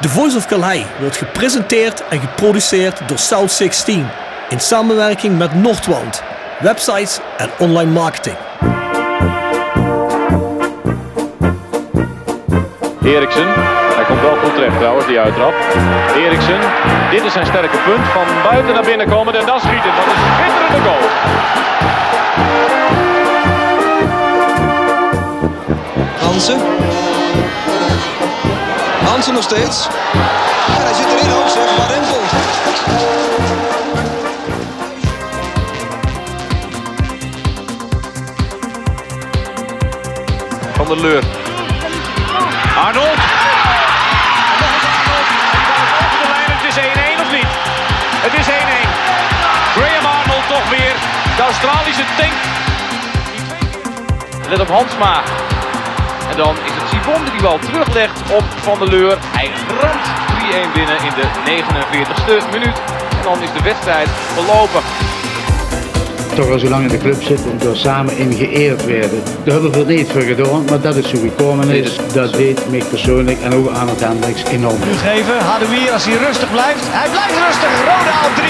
The Voice of Calais wordt gepresenteerd en geproduceerd door South 16 in samenwerking met Noordwand, websites en online marketing. Eriksen, hij komt wel goed terecht trouwens, die uittrap. Eriksen, dit is zijn sterke punt. Van buiten naar binnen komen en dan schieten. Dat is een schitterende goal. Hansen. Hansen nog steeds. En hij zit erin ook zeg, maar Rempel. Van der Leur. Arnold. Over de lijn, het is 1-1 of niet? Het is 1-1. Graham Arnold toch weer. De Australische tank. Let op Hansma. En dan is het Sibon die die bal teruglegt op Van der Leur. Hij ramt 3-1 binnen in de 49ste minuut. En dan is de wedstrijd verlopen. toch al zo lang in de club zit en door samen in geëerd werden. Daar hebben we veel niet voor gedaan, maar dat is zo gekomen is. Dat deed mij persoonlijk en ook aan het Hendricks enorm. geven. Hadouier als hij rustig blijft. Hij blijft rustig. Roda op 3-1.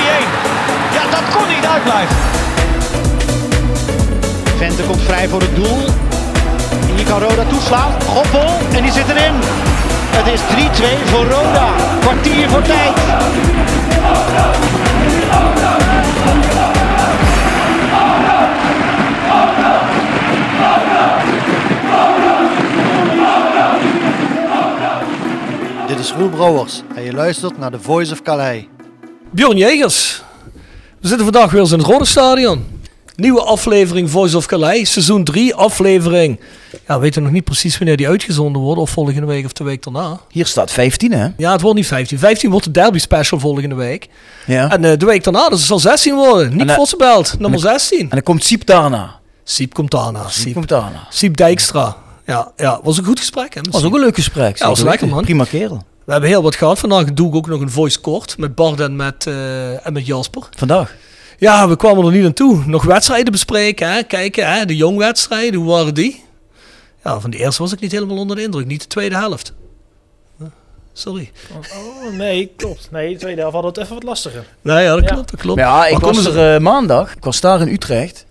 Ja, dat kon niet uitblijven. Vente komt vrij voor het doel. Kan Roda toeslaan. Goppel en die zit erin. Het is 3-2 voor Roda. Kwartier voor tijd. Dit is Roel Brouwers en je luistert naar The Voice of Calais. Bjorn Jegers. We zitten vandaag weer eens in het Rode Stadion. Nieuwe aflevering Voice of Calais, seizoen 3, aflevering. Ja, we weten nog niet precies wanneer die uitgezonden wordt, of volgende week of de week daarna. Hier staat 15, hè? Ja, het wordt niet 15. 15 wordt de derby special volgende week. Ja. En eh, de week daarna, dus het zal 16 worden. Nick eh, Vossenbelt, nummer 16. En dan komt Siep daarna. Siep komt daarna. Siep Siep, komt daarna. Siep Dijkstra. Ja, ja, was een goed gesprek. Hè, was ook een leuk gesprek. Ja, was lekker, man. Prima kerel. We hebben heel wat gehad. Vandaag doe ik ook nog een voice kort met Bart en met, eh, en met Jasper. Vandaag. Ja, we kwamen er niet aan toe. Nog wedstrijden bespreken, hè? kijken, hè? de jongwedstrijden, hoe waren die? Ja, van de eerste was ik niet helemaal onder de indruk, niet de tweede helft. Sorry. Oh, nee, klopt. Nee, de tweede helft hadden we het even wat lastiger. Nee, ja, dat Ja. klopt, dat klopt. Ja, ik Maar was er eh, maandag. Ik was daar in Utrecht.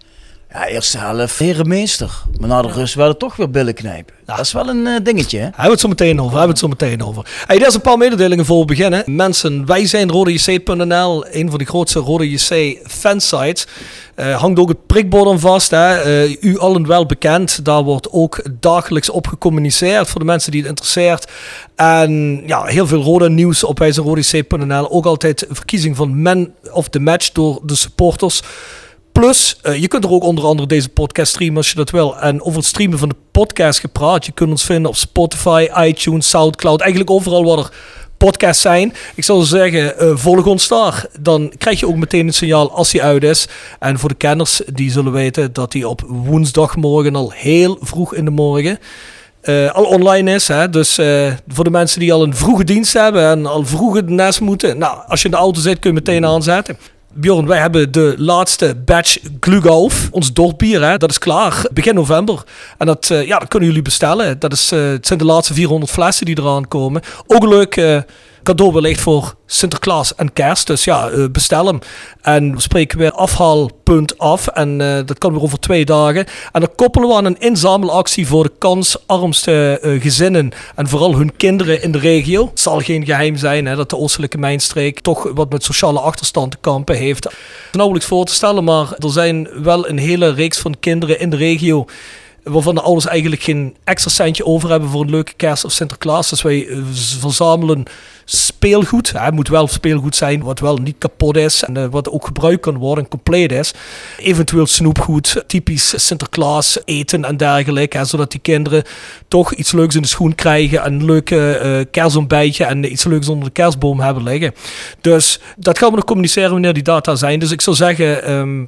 Ja, eerste helft herenmeester. Maar na de rust werden toch weer billen knijpen. Dat is wel een eh, dingetje, hè? Hebben we het zo meteen over, hebben we het zo meteen over. Hey, er is een paar mededelingen voor we beginnen. Mensen, wij zijn rodejc.nl, een van de grootste Rode JC fansites. Eh hangt ook het prikbord aan vast. Hè. Eh, u allen wel bekend. Daar wordt ook dagelijks op gecommuniceerd voor de mensen die het interesseert. En ja, heel veel rode nieuws op wijzerodejc.nl. Ook altijd verkiezing van man of the match door de supporters. Plus, eh, je kunt er ook onder andere deze podcast streamen als je dat wil. En over het streamen van de podcast gepraat. Je kunt ons vinden op Spotify, iTunes, Soundcloud. Eigenlijk overal waar er podcasts zijn. Ik zou zeggen, eh, volg ons daar. Dan krijg je ook meteen een signaal als hij uit is. En voor de kenners, die zullen weten dat hij op woensdagmorgen al heel vroeg in de morgen... eh, al online is. Hè? Dus voor de mensen die al een vroege dienst hebben en al vroeg het nest moeten. Nou, als je in de auto zit, kun je meteen aanzetten. Bjorn, wij hebben de laatste batch Glugolf, ons dorpbier, hè, dat is klaar begin november. En dat, eh, ja, dat kunnen jullie bestellen. Dat is, eh, het zijn de laatste 400 flessen die eraan komen. Ook leuk eh, cadeau wellicht voor Sinterklaas en kerst. Dus ja, eh, bestel hem. En we spreken weer afhaalpunt af. En eh, dat kan weer over twee dagen. En dan koppelen we aan een inzamelactie voor de kansarmste eh, gezinnen. En vooral hun kinderen in de regio. Het zal geen geheim zijn hè, dat de Oostelijke Mijnstreek toch wat met sociale achterstand te kampen heeft. Nauwelijks voor te stellen, maar er zijn wel een hele reeks van kinderen in de regio waarvan de ouders eigenlijk geen extra centje over hebben voor een leuke kerst of Sinterklaas. Dus wij eh, verzamelen speelgoed. Het moet wel speelgoed zijn wat wel niet kapot is en eh, wat ook gebruikt kan worden en compleet is. Eventueel snoepgoed, typisch Sinterklaas, eten en dergelijke. Zodat die kinderen toch iets leuks in de schoen krijgen. en Een leuke eh kerstontbijtje en iets leuks onder de kerstboom hebben liggen. Dus dat gaan we nog communiceren wanneer die data zijn. Dus ik zou zeggen... ehm,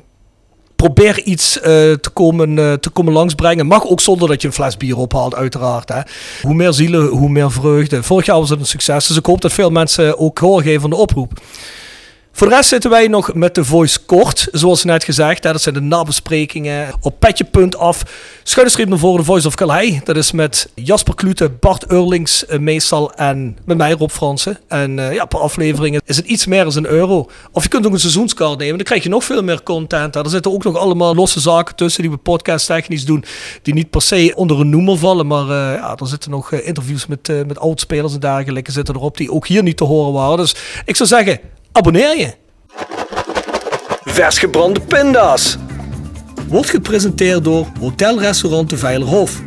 probeer iets eh, te, komen, eh, te komen langsbrengen. Mag ook zonder dat je een fles bier ophaalt, uiteraard. Hè. Hoe meer zielen, hoe meer vreugde. Vorig jaar was het een succes, dus ik hoop dat veel mensen ook gehoor geven aan de oproep. Voor de rest zitten wij nog met de voice kort, zoals net gezegd. Hè, dat zijn de nabesprekingen op petje.af. Schuine naar voren de Voice of Calais. Dat is met Jasper Klute, Bart Eurlings uh, meestal en met mij Rob Fransen. En uh, ja, per aflevering is het iets meer dan een euro. Of je kunt ook een seizoenskaart nemen, dan krijg je nog veel meer content. Er zitten ook nog allemaal losse zaken tussen die we podcast technisch doen, die niet per se onder een noemer vallen. Maar uh, ja, er zitten nog interviews met, met oudspelers en dergelijke zitten erop die ook hier niet te horen waren. Dus ik zou zeggen, abonneer je. Vers gebrande pinda's. Wordt gepresenteerd door Hotelrestaurant de Veilerhof.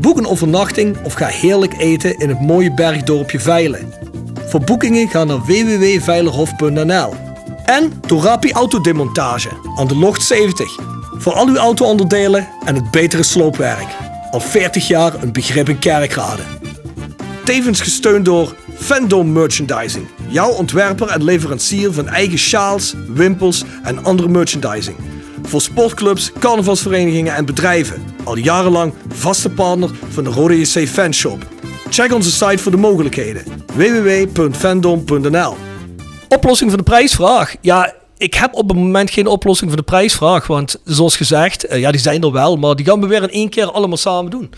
Boek een overnachting of ga heerlijk eten in het mooie bergdorpje Veilen. Voor boekingen ga naar www.veilerhof.nl. En Torapi Autodemontage aan de Locht 70. Voor al uw auto-onderdelen en het betere sloopwerk. Al 40 jaar een begrip in kerkrade. Tevens gesteund door Fandom Merchandising. Jouw ontwerper en leverancier van eigen sjaals, wimpels en andere merchandising. Voor sportclubs, carnavalsverenigingen en bedrijven. Al jarenlang vaste partner van de Rode JC Fanshop. Check onze site voor de mogelijkheden. www.fandom.nl Oplossing van de prijsvraag. Ja, ik heb op het moment geen oplossing voor de prijsvraag. Want zoals gezegd, eh, ja, die zijn er wel. Maar die gaan we weer in één keer allemaal samen doen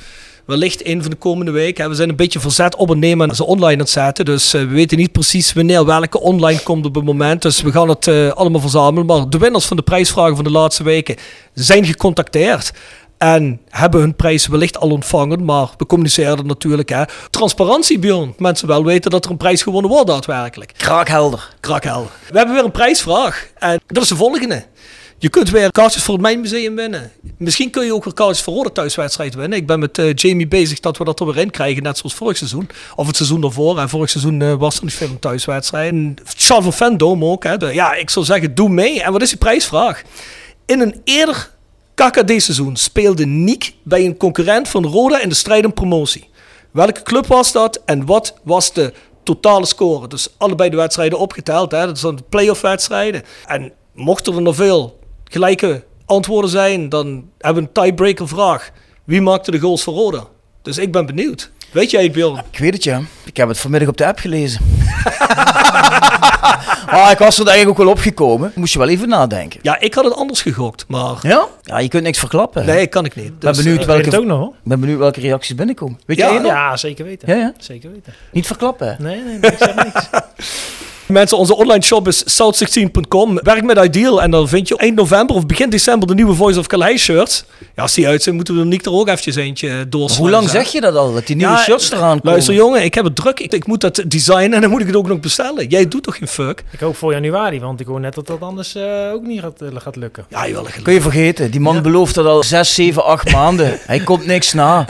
wellicht een van de komende weken. We zijn een beetje verzet op het nemen en ze online aan het zetten. Dus eh, we weten niet precies wanneer welke online komt op het moment. Dus we gaan het uh, allemaal verzamelen. Maar de winnaars van de prijsvragen van de laatste weken zijn gecontacteerd. En hebben hun prijs wellicht al ontvangen, maar we communiceren natuurlijk. Hè. Transparantie, Bjorn. Mensen wel weten dat er een prijs gewonnen wordt daadwerkelijk. Kraakhelder. Kraakhelder. We hebben weer een prijsvraag. En dat is de volgende. Je kunt weer kaartjes voor het Mijnmuseum winnen. Misschien kun je ook weer kaartjes voor Rode thuiswedstrijd winnen. Ik ben met uh, Jamie bezig dat we dat er weer in krijgen, net zoals vorig seizoen. Of het seizoen daarvoor. En vorig seizoen uh, was er niet veel een thuiswedstrijd. En Charles van Vendome ook. Hè. Ja, ik zou zeggen, doe mee. En wat is die prijsvraag? In een eerder KKD-seizoen speelde Niek bij een concurrent van Roda in de strijd om promotie. Welke club was dat en wat was de totale score? Dus allebei de wedstrijden opgeteld. Hè. Dat zijn de play-off wedstrijden. En mochten er nog veel gelijke antwoorden zijn, dan hebben we een tiebreaker vraag. Wie maakte de goals voor Roda? Dus ik ben benieuwd. Weet jij het, Bjorn? Ik weet het, ja. Ik heb het vanmiddag op de app gelezen. ah, ik was er eigenlijk ook wel opgekomen. Moest je wel even nadenken. Ja, ik had het anders gegokt, maar... Ja? Ja, je kunt niks verklappen. Nee, kan ik niet. Dus, ben benieuwd, uh, welke, ook nog, ben benieuwd welke reacties binnenkomen. Weet ja, jij nog? Ja, zeker weten. Ja, ja? Zeker weten. Niet verklappen? Nee, nee, nee ik zeg niks. Mensen, onze online shop is south16.com. Werk met Ideal en dan vind je eind november of begin december de nieuwe Voice of Calais shirts. Ja, als die uit zijn, moeten we er niet er ook eventjes eentje doorslaan. Hoe lang zeg je dat al, dat die nieuwe Ja, shirts eraan komen? Luister jongen, ik heb het druk. Ik, ik moet dat designen en dan moet ik het ook nog bestellen. Jij doet toch geen fuck? Ik hoop voor januari, want ik hoor net dat dat anders eh, ook niet gaat, eh, gaat lukken. Ja, je wel een Kun je vergeten, die man belooft dat al 6, 7, 8 maanden. Hij komt niks na.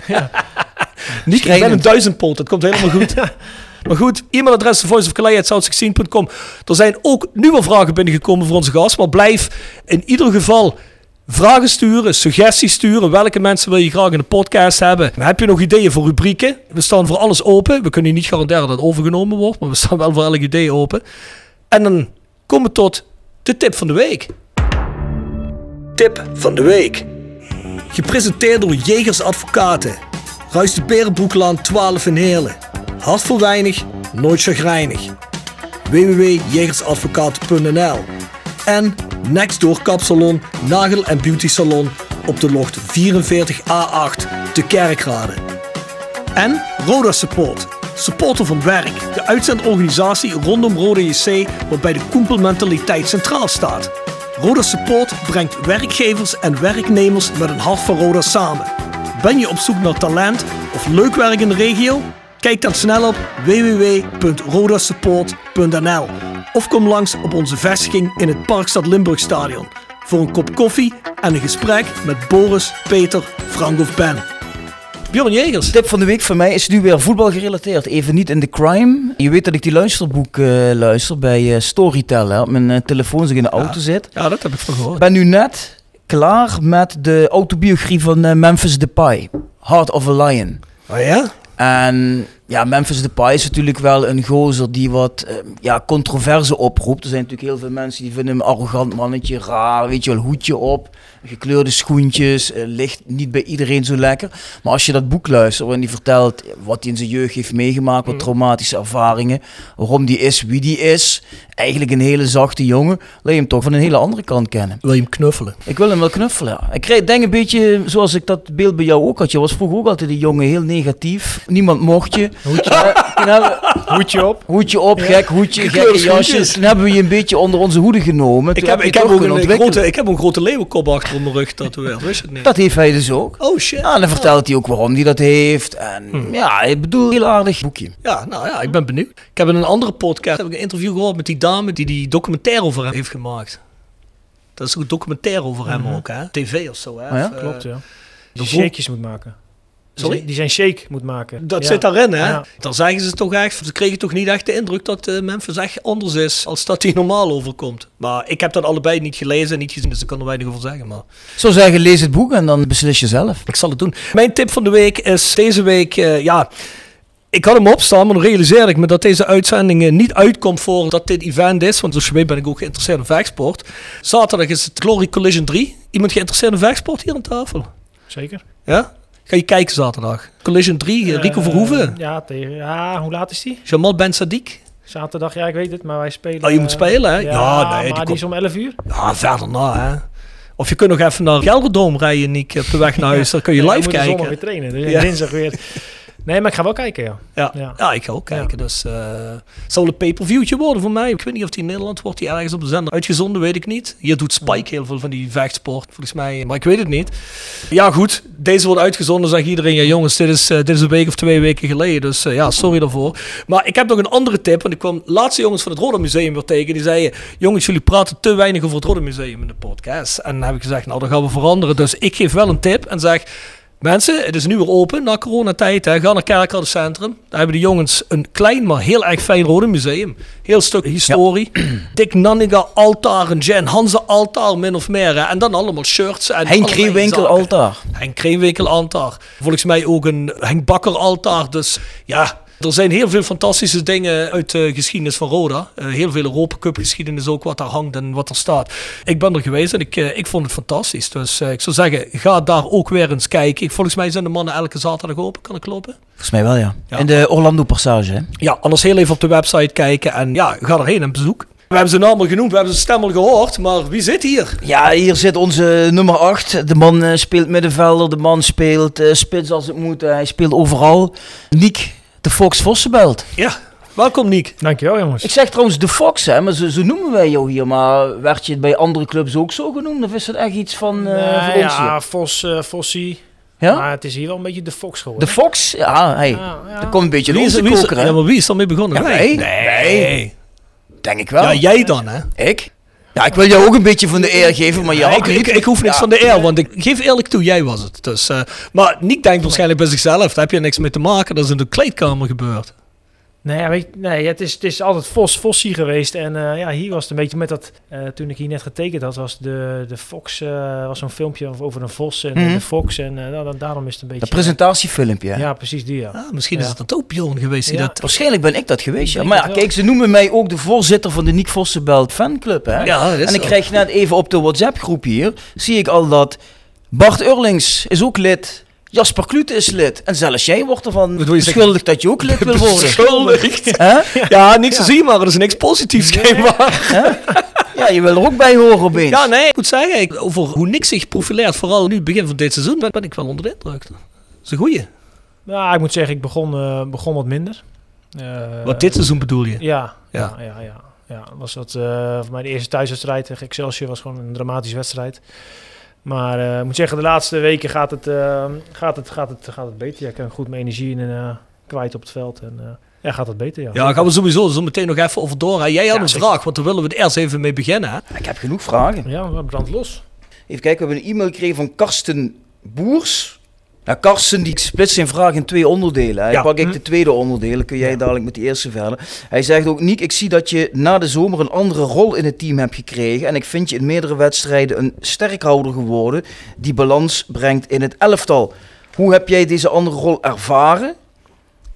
Niet, ik ben een duizendpoot, dat komt helemaal goed. maar goed, e-mailadres voiceofcalais.south16.com. Er zijn ook nieuwe vragen binnengekomen voor onze gast, maar blijf in ieder geval vragen sturen, suggesties sturen. Welke mensen wil je graag in de podcast hebben? Heb je nog ideeën voor rubrieken? We staan voor alles open. We kunnen niet garanderen dat het overgenomen wordt, maar we staan wel voor elk idee open. En dan komen we tot de tip van de week. Tip van de week. Gepresenteerd door Jegers Advocaten. Ruist de Berenbroeklaan 12 in Heerlen. Hart voor weinig, nooit chagrijnig. www.jegersadvocaten.nl En Nextdoor Kapsalon, Nagel en Beauty Salon op de locht 44A8 te Kerkrade. En Roda Support. Supporter van werk. De uitzendorganisatie rondom Roda JC waarbij de koempelmentaliteit centraal staat. Roda Support brengt werkgevers en werknemers met een hart voor Roda samen. Ben je op zoek naar talent of leuk werk in de regio? Kijk dan snel op www.rodasupport.nl of kom langs op onze vestiging in het Parkstad Limburg Stadion voor een kop koffie en een gesprek met Boris, Peter, Frank of Ben. Bjorn Jegers. Tip van de week van mij is nu weer voetbal gerelateerd. Even niet in de crime. Je weet dat ik die luisterboek eh, luister bij eh, Storytel. Hè, op mijn eh, telefoon als ik in de auto zit. Ja, dat heb ik van gehoord. ben nu net klaar met de autobiografie van eh, Memphis Depay. Heart of a Lion. Oh ja? En Ja, Memphis Depay is natuurlijk wel een gozer die wat eh, ja, controverse oproept. Er zijn natuurlijk heel veel mensen die vinden hem een arrogant mannetje, raar, weet je wel, hoedje op, gekleurde schoentjes, eh, ligt niet bij iedereen zo lekker. Maar als je dat boek luistert waarin hij vertelt wat hij in zijn jeugd heeft meegemaakt, wat traumatische ervaringen, waarom die is wie die is, eigenlijk een hele zachte jongen, laat je hem toch van een hele andere kant kennen. Wil je hem knuffelen? Ik wil hem wel knuffelen. ja. Ik krijg, denk een beetje zoals ik dat beeld bij jou ook had. Je was vroeger ook altijd een jongen, heel negatief. Niemand mocht je. Hoedje, Hoedje op. hoedje op, gek hoedje, gekke jasjes. Toen hebben we je een beetje onder onze hoede genomen. Ik heb, ik, heb ook een grote, ik heb een grote leeuwenkop achter mijn rug tatoeëerd. Wist je het niet? Dat heeft hij dus ook. Oh shit. Ja, en dan vertelt hij ook waarom hij dat heeft. En Hmm. ja, ik bedoel, heel aardig boekje. Ja, nou ja, ik ben benieuwd. Ik heb in een andere podcast heb ik een interview gehoord met die dame die die documentaire over hem heeft gemaakt. Dat is ook een documentaire over hem ook, hè? TV of zo, hè? Oh ja? Of, eh, Klopt, ja. Die de shakejes moet maken. Die Sorry? zijn- Die zijn shake moet maken. Dat Ja. zit daarin, hè? Ja. Dan zeggen ze toch echt, ze kregen toch niet echt de indruk dat eh, Memphis echt anders is als dat hij normaal overkomt. Maar ik heb dat allebei niet gelezen en niet gezien, dus ik kan er weinig over zeggen. Maar Ik zou zeggen, lees het boek en dan beslis je zelf. ik zal het doen. Mijn tip van de week is deze week, eh, ja, ik had hem opstaan, maar dan realiseerde ik me dat deze uitzending eh, niet uitkomt voordat dit event is. Want zoals je weet ben ik ook geïnteresseerd in vechtsport. Zaterdag is het Glory Collision 3. Iemand geïnteresseerd in vechtsport hier aan tafel? Zeker. Ja? Ga je kijken zaterdag? Collision 3, eh, Rico Verhoeven, Ja, tegen, ja, hoe laat is die? Jamal Ben Sadiq. Zaterdag, ja, ik weet het, maar wij spelen... Oh, je moet eh, spelen, hè? Ja, Ja, nee, die maar die, is om 11 uur. Ja, verder na, hè. Of je kunt nog even naar Gelderdoom rijden, Niek, op de weg naar huis. Dan kun je live we moeten zondag kijken. weer trainen, dus Ja. dinsdag weer. Nee, maar ik ga wel kijken, ja. Ja. Ja. Ja. ik ga ook kijken. Dus eh het zal een pay-per-viewtje worden voor mij. Ik weet niet of die in Nederland wordt, die ergens op de zender uitgezonden, weet ik niet. Hier doet Spike heel veel van die vechtsport, volgens mij. Maar ik weet het niet. Ja, goed. Deze wordt uitgezonden, zegt iedereen. Ja, jongens, dit is, eh, dit is een week of twee weken geleden. Dus eh, ja, sorry daarvoor. Maar ik heb nog een andere tip. Want ik kwam laatste jongens van het Roda Museum weer tegen. Die zeiden, jongens, jullie praten te weinig over het Roda Museum in de podcast. En dan heb ik gezegd, nou, dat gaan we veranderen. Dus ik geef wel een tip en zeg... Mensen, het is nu weer open na coronatijd. Hè. Ga naar Kerkrade Centrum. Daar hebben de jongens een klein, maar heel erg fijn rode museum. Heel stuk historie. Dick Nanninga altaar, een Jan Hanze altaar min of meer. Hè. En dan allemaal shirts. En Henk zaken. altaar. Henk Kreewinkel altaar. Volgens mij ook een Henk Bakker altaar. Dus ja, er zijn heel veel fantastische dingen uit de geschiedenis van Roda. Eh, heel veel Europa Cup geschiedenis ook, wat daar hangt en wat er staat. Ik ben er geweest en ik, eh, ik vond het fantastisch. Dus eh, ik zou zeggen, ga daar ook weer eens kijken. Ik, volgens mij zijn de mannen elke zaterdag open. Kan ik lopen? Volgens mij wel, ja. Ja. In de Orlando Passage, hè? Ja, anders heel even op de website kijken en ja, ga erheen en bezoek. We hebben zijn naam al genoemd, we hebben zijn stem al gehoord, maar wie zit hier? Ja, hier zit onze nummer 8. De man speelt middenvelder, de man speelt spits als het moet. hij speelt overal. Niek, de Fox Vossenbelt. Ja, welkom Niek. Dankjewel, jongens. Ik zeg trouwens de Fox, hè, maar zo, zo noemen wij jou hier. Maar werd je het bij andere clubs ook zo genoemd? Of is het echt iets van eh Nee, voor ons ja, hier? Vos, eh Fossie. Ja? Maar het is hier wel een beetje de Fox De geworden. Fox? Ja, hey. Ja, ja. Dat komt een beetje Wie uit is, onze wie is, koker, hè? ja, maar wie is ermee begonnen? Ja, Wij? wij. Nee. Denk ik wel. Ja, jij dan hè? Ik? Ja, ik wil jou ook een beetje van de eer geven, maar ja, ik, ik, ik hoef niks Ja. van de eer, want ik geef eerlijk toe, jij was het. Dus, eh, maar Niek denkt waarschijnlijk bij zichzelf, daar heb je niks mee te maken, dat is in de kleedkamer gebeurd. Nee, ja, weet, je- nee het, is, het is altijd Vos, Fossie geweest. En eh, ja, hier was het een beetje met dat... eh, toen ik hier net getekend had, was de, de Fox... eh, was zo'n filmpje over een vos en Mhm. de Fox. En eh, nou, dan, daarom is het een beetje... Dat presentatiefilmpje? Ja, precies die, ja. Ah, misschien Ja. is het een ook Bjorn geweest die Ja. dat... Waarschijnlijk ben ik dat geweest, ja. Maar ja, kijk, ze noemen mij ook de voorzitter van de Niek Vossenbelt fanclub, hè? Ja, dat is en ik krijg net even op de WhatsApp-groep hier, zie ik al dat Bart Urlings is ook lid, Jasper Klute is lid. En zelfs jij wordt ervan Wat wil je beschuldigd dat je ook lid wil worden. Beschuldigd. Hè? Ja, niks te zien, maar er is niks positiefs schijnbaar. Ja, je wil er ook bij horen opeens. Ja, nee, ik moet zeggen, ik- over hoe niks zich profileert, vooral nu het begin van dit seizoen, ben, ben ik wel onder de indruk. Dat is een goeie. Nou, ik moet zeggen, ik begon, eh, begon wat minder. Eh, Wat dit seizoen bedoel je? Ja, Ja. ja, ja, ja. ja. Was dat, eh, voor mij de eerste thuiswedstrijd tegen Excelsior was gewoon een dramatische wedstrijd. Maar eh, ik moet zeggen, de laatste weken gaat het, eh, gaat het, gaat het, gaat het beter. Ja, ik kan goed mijn energie in, eh, kwijt op het veld. En eh, ja, gaat het beter, ja. Ja, gaan we sowieso zo meteen nog even over door. hè. Jij had Ja, een vraag, want daar willen we er eerst even mee beginnen. Hè? Ik heb genoeg vragen. Ja, we brand los. Even kijken, we hebben een e-mail gekregen van Karsten Boers. Ja, Karsten die splitst zijn vraag in twee onderdelen. hè. Ja. Pak ik Hm. de tweede onderdeel, dan kun jij dadelijk met die eerste verder. Hij zegt ook, Niek, ik zie dat je na de zomer een andere rol in het team hebt gekregen. En ik vind je in meerdere wedstrijden een sterkhouder geworden die balans brengt in het elftal. Hoe heb jij deze andere rol ervaren?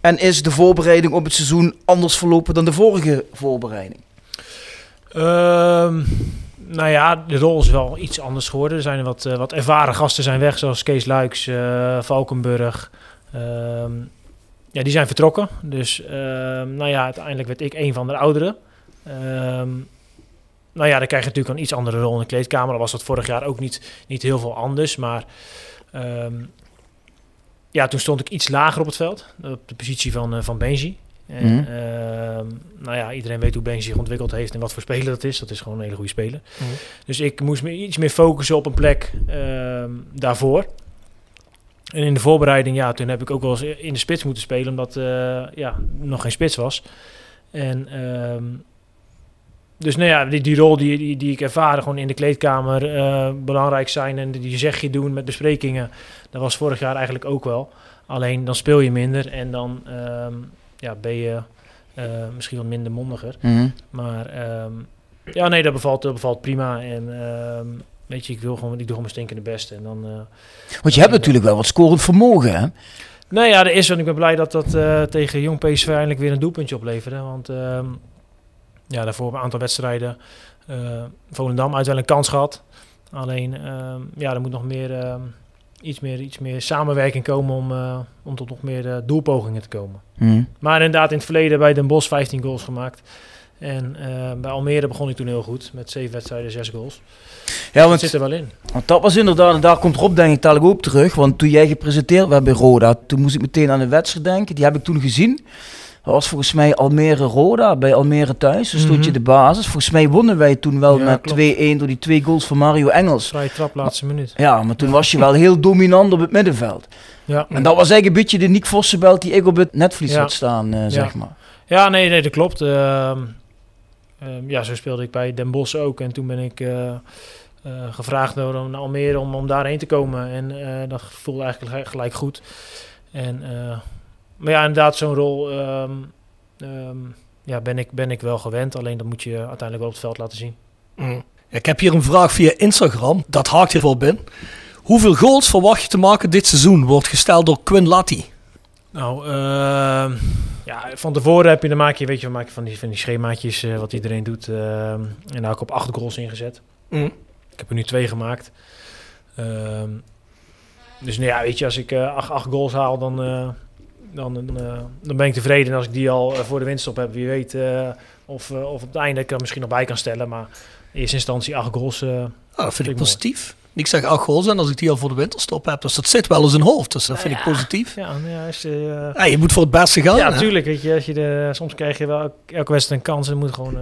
En is de voorbereiding op het seizoen anders verlopen dan de vorige voorbereiding? Ehm, nou ja, de rol is wel iets anders geworden. Er zijn wat, eh, wat ervaren gasten zijn weg, zoals Kees Luiks, eh, Valkenburg. Ehm, ja, die zijn vertrokken. Dus ehm, nou ja, uiteindelijk werd ik een van de ouderen. Ehm, nou ja, dan krijg je natuurlijk een iets andere rol in de kleedkamer. Dan was dat vorig jaar ook niet, niet heel veel anders. Maar ja, toen stond ik iets lager op het veld. Op de positie van, eh, van Benji. En, Mhm. ehm, nou ja, iedereen weet hoe Benji zich ontwikkeld heeft en wat voor speler dat is. Dat is gewoon een hele goede speler. Mhm. Dus ik moest me iets meer focussen op een plek ehm, daarvoor. En in de voorbereiding, ja, toen heb ik ook wel eens in de spits moeten spelen, omdat eh, ja, nog geen spits was. En ehm, dus nou ja, die, die rol die, die, die ik ervaren gewoon in de kleedkamer eh, belangrijk zijn en die zeg je doen met besprekingen, dat was vorig jaar eigenlijk ook wel. Alleen dan speel je minder en dan ja, ben je eh, misschien wat minder mondiger. Mhm. Maar ehm, ja, nee, dat bevalt, dat bevalt prima. En ehm, weet je, ik, wil gewoon, ik doe gewoon mijn stinkende beste. En dan, eh, Want je hebt natuurlijk wel wat scorend vermogen, hè? nou ja, er is, en ik ben blij dat dat eh, tegen Jong PSV eindelijk weer een doelpuntje opleverde. Want ehm, ja, daarvoor een aantal wedstrijden eh Volendam uit wel een kans gehad. Alleen, ja, er moet nog meer, iets, meer, iets meer samenwerking komen om, eh, om tot nog meer eh, doelpogingen te komen. Mhm. Maar inderdaad, in het verleden bij Den Bosch 15 goals gemaakt. En eh, bij Almere begon ik toen heel goed, met 7 wedstrijden, 6 goals. Ja, Dat want, zit er wel in. want dat was inderdaad, en daar komt Rob denk ik dadelijk ook terug. Want toen jij gepresenteerd werd bij Roda, toen moest ik meteen aan de wedstrijd denken. Die heb ik toen gezien. Dat was volgens mij Almere-Roda, bij Almere thuis. Dus stond je Mhm. de basis. Volgens mij wonnen wij toen wel Ja, met klopt. 2-1 door die twee goals van Mario Engels. Vrije trap, laatste minuut. Ja, maar toen was je wel heel dominant op het middenveld. Ja. En dat was eigenlijk een beetje de Nick Vossenbelt die ik op het netvlies Ja. had staan, eh, zeg maar. Ja, nee, nee, dat klopt. Ehm, ehm, ja, zo speelde ik bij Den Bosch ook. En toen ben ik eh, eh, gevraagd door naar Almere om, om daarheen te komen. En dat voelde eigenlijk gelijk, goed. En, maar ja, inderdaad, zo'n rol ehm, ehm, ja, ben, ik, ben ik wel gewend. Alleen dat moet je uiteindelijk wel op het veld laten zien. Mm. Ik heb hier een vraag via Instagram. Dat haakt hier wel binnen. Hoeveel goals verwacht je te maken dit seizoen? Wordt gesteld door Quinn Latti. Nou, ehm, ja, van tevoren heb je, dan maak je, weet je, maak je van die, van die schemaatjes eh, wat iedereen doet. ehm, en daar heb ik op acht goals ingezet. Mm. Ik heb er nu twee gemaakt. Ehm, dus nou ja, weet je, als ik eh, acht, acht goals haal, dan, eh, dan, eh, dan ben ik tevreden. En als ik die al eh, voor de winststop heb, wie weet eh, of, of op het einde ik er misschien nog bij kan stellen. Maar in eerste instantie acht goals. Ah, dat vind ik mooi. positief. Ik zeg acht goals en als ik die al voor de winterstop heb. Dus dat zit wel eens in hoofd. Dus dat vind ik positief. ja, nou ja, eh, Ja, je moet voor het beste gaan. ja, hè? tuurlijk. Weet je, als je de, soms krijg je wel elke, wedstrijd een kans en moet gewoon.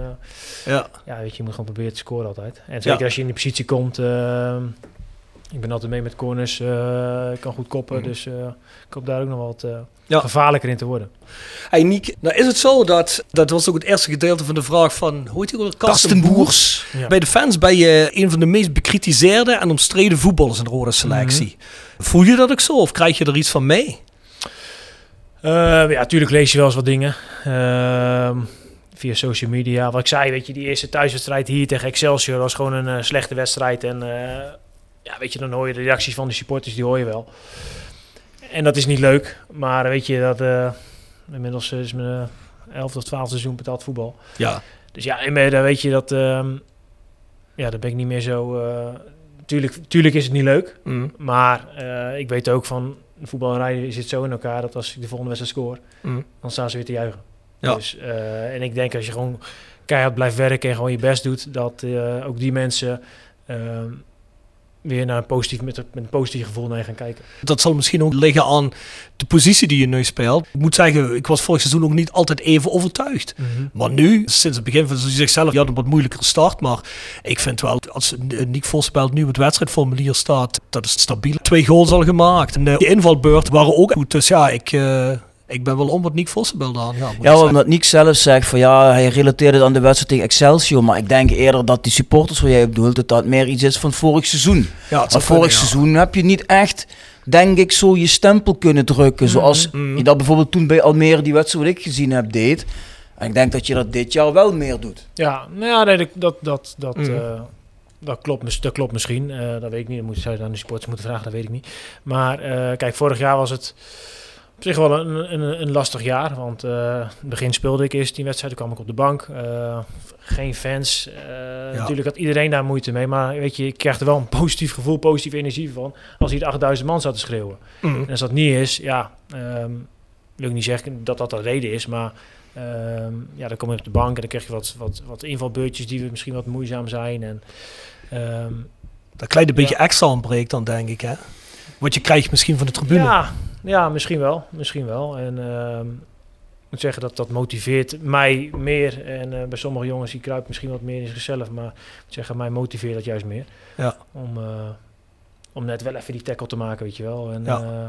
Ja. Ja, weet je, je moet gewoon proberen te scoren altijd. En zeker als je in die positie komt. Ik ben altijd mee met corners. eh, ik kan goed koppen. Mhm. Dus eh, ik hoop daar ook nog wat eh, Ja. gevaarlijker in te worden. Hey Niek, nou is het zo dat, dat was ook het eerste gedeelte van de vraag van, hoe heet die ook? Karsten Boers. Ja. Bij de fans ben je een van de meest bekritiseerde en omstreden voetballers in de rode selectie. Voel je dat ook zo of krijg je er iets van mee? Eh, ja, natuurlijk lees je wel eens wat dingen. Ehm, via social media. Wat ik zei, weet je, die eerste thuiswedstrijd hier tegen Excelsior was gewoon een eh, slechte wedstrijd. En eh, ja, weet je, dan hoor je de reacties van de supporters, die hoor je wel. En dat is niet leuk. Maar weet je, dat eh, inmiddels is mijn elfde of twaalfde seizoen betaald voetbal. Ja. Dus ja, en dan weet je dat... ehm, ja, dan ben ik niet meer zo... eh, tuurlijk, tuurlijk is het niet leuk. Mm. Maar eh, ik weet ook van... De voetballerij zit zo in elkaar dat als ik de volgende wedstrijd scoor... Mm. dan staan ze weer te juichen. Ja. Dus, eh, en ik denk als je gewoon keihard blijft werken en gewoon je best doet... dat eh, ook die mensen ehm, weer naar een positief, met, een- met een positief gevoel naar je gaan kijken. Dat zal misschien ook liggen aan de positie die je nu speelt. Ik moet zeggen, ik was vorig seizoen ook niet altijd even overtuigd. Maar nu, sinds het begin van het seizoen zichzelf, ja, een wat moeilijkere start. Maar ik vind wel, als Nick Vosspelt nu op het wedstrijdformulier staat, dat is stabiel. Twee goals al gemaakt. En eh, die invalbeurt waren ook goed. Dus ja, ik, eh, ik ben wel om wat Nick Vosspelt aan. Ja, omdat Nick zelf zegt van ja, hij relateerde het aan de wedstrijd tegen Excelsior. Maar ik denk eerder dat die supporters waar jij op doelt, dat dat meer iets is van vorig seizoen. ja, het vorig kunnen, ja. seizoen heb je niet echt, denk ik, zo je stempel kunnen drukken. Zoals Mhm. je dat bijvoorbeeld toen bij Almere, die wedstrijd wat ik gezien heb, deed. En ik denk dat je dat dit jaar wel meer doet. Ja, nou ja, nee, dat, dat, dat, dat, Mhm. eh, dat, klopt, dat klopt misschien. Eh, dat weet ik niet. Dat moet, zou je aan de supporters moeten vragen, dat weet ik niet. Maar eh, kijk, vorig jaar was het Op zich wel een, een, een lastig jaar, want eh, het begin speelde ik eerst tien wedstrijden, kwam ik op de bank. Eh, geen fans. Eh, Natuurlijk had iedereen daar moeite mee, maar weet je, ik krijg er wel een positief gevoel, positieve energie van als hier 8000 man zat te schreeuwen. Mm. En als dat niet is, ja, ehm wil ik niet zeggen dat dat de reden is, maar ehm, ja, dan kom je op de bank en dan krijg je wat, wat, wat invalbeurtjes die misschien wat moeizaam zijn. En, ehm, Dat kleine beetje Ja. extra ontbreekt dan, denk ik, hè? Wat je krijgt misschien van de tribune. Ja, ja, misschien wel. Misschien wel. En ehm, ik moet zeggen dat dat motiveert mij meer. En eh, bij sommige jongens die kruipen misschien wat meer in zichzelf. Maar ik moet zeggen, mij motiveert dat juist meer. Ja. Om, eh, om net wel even die tackle te maken, weet je wel. En, Ja. eh,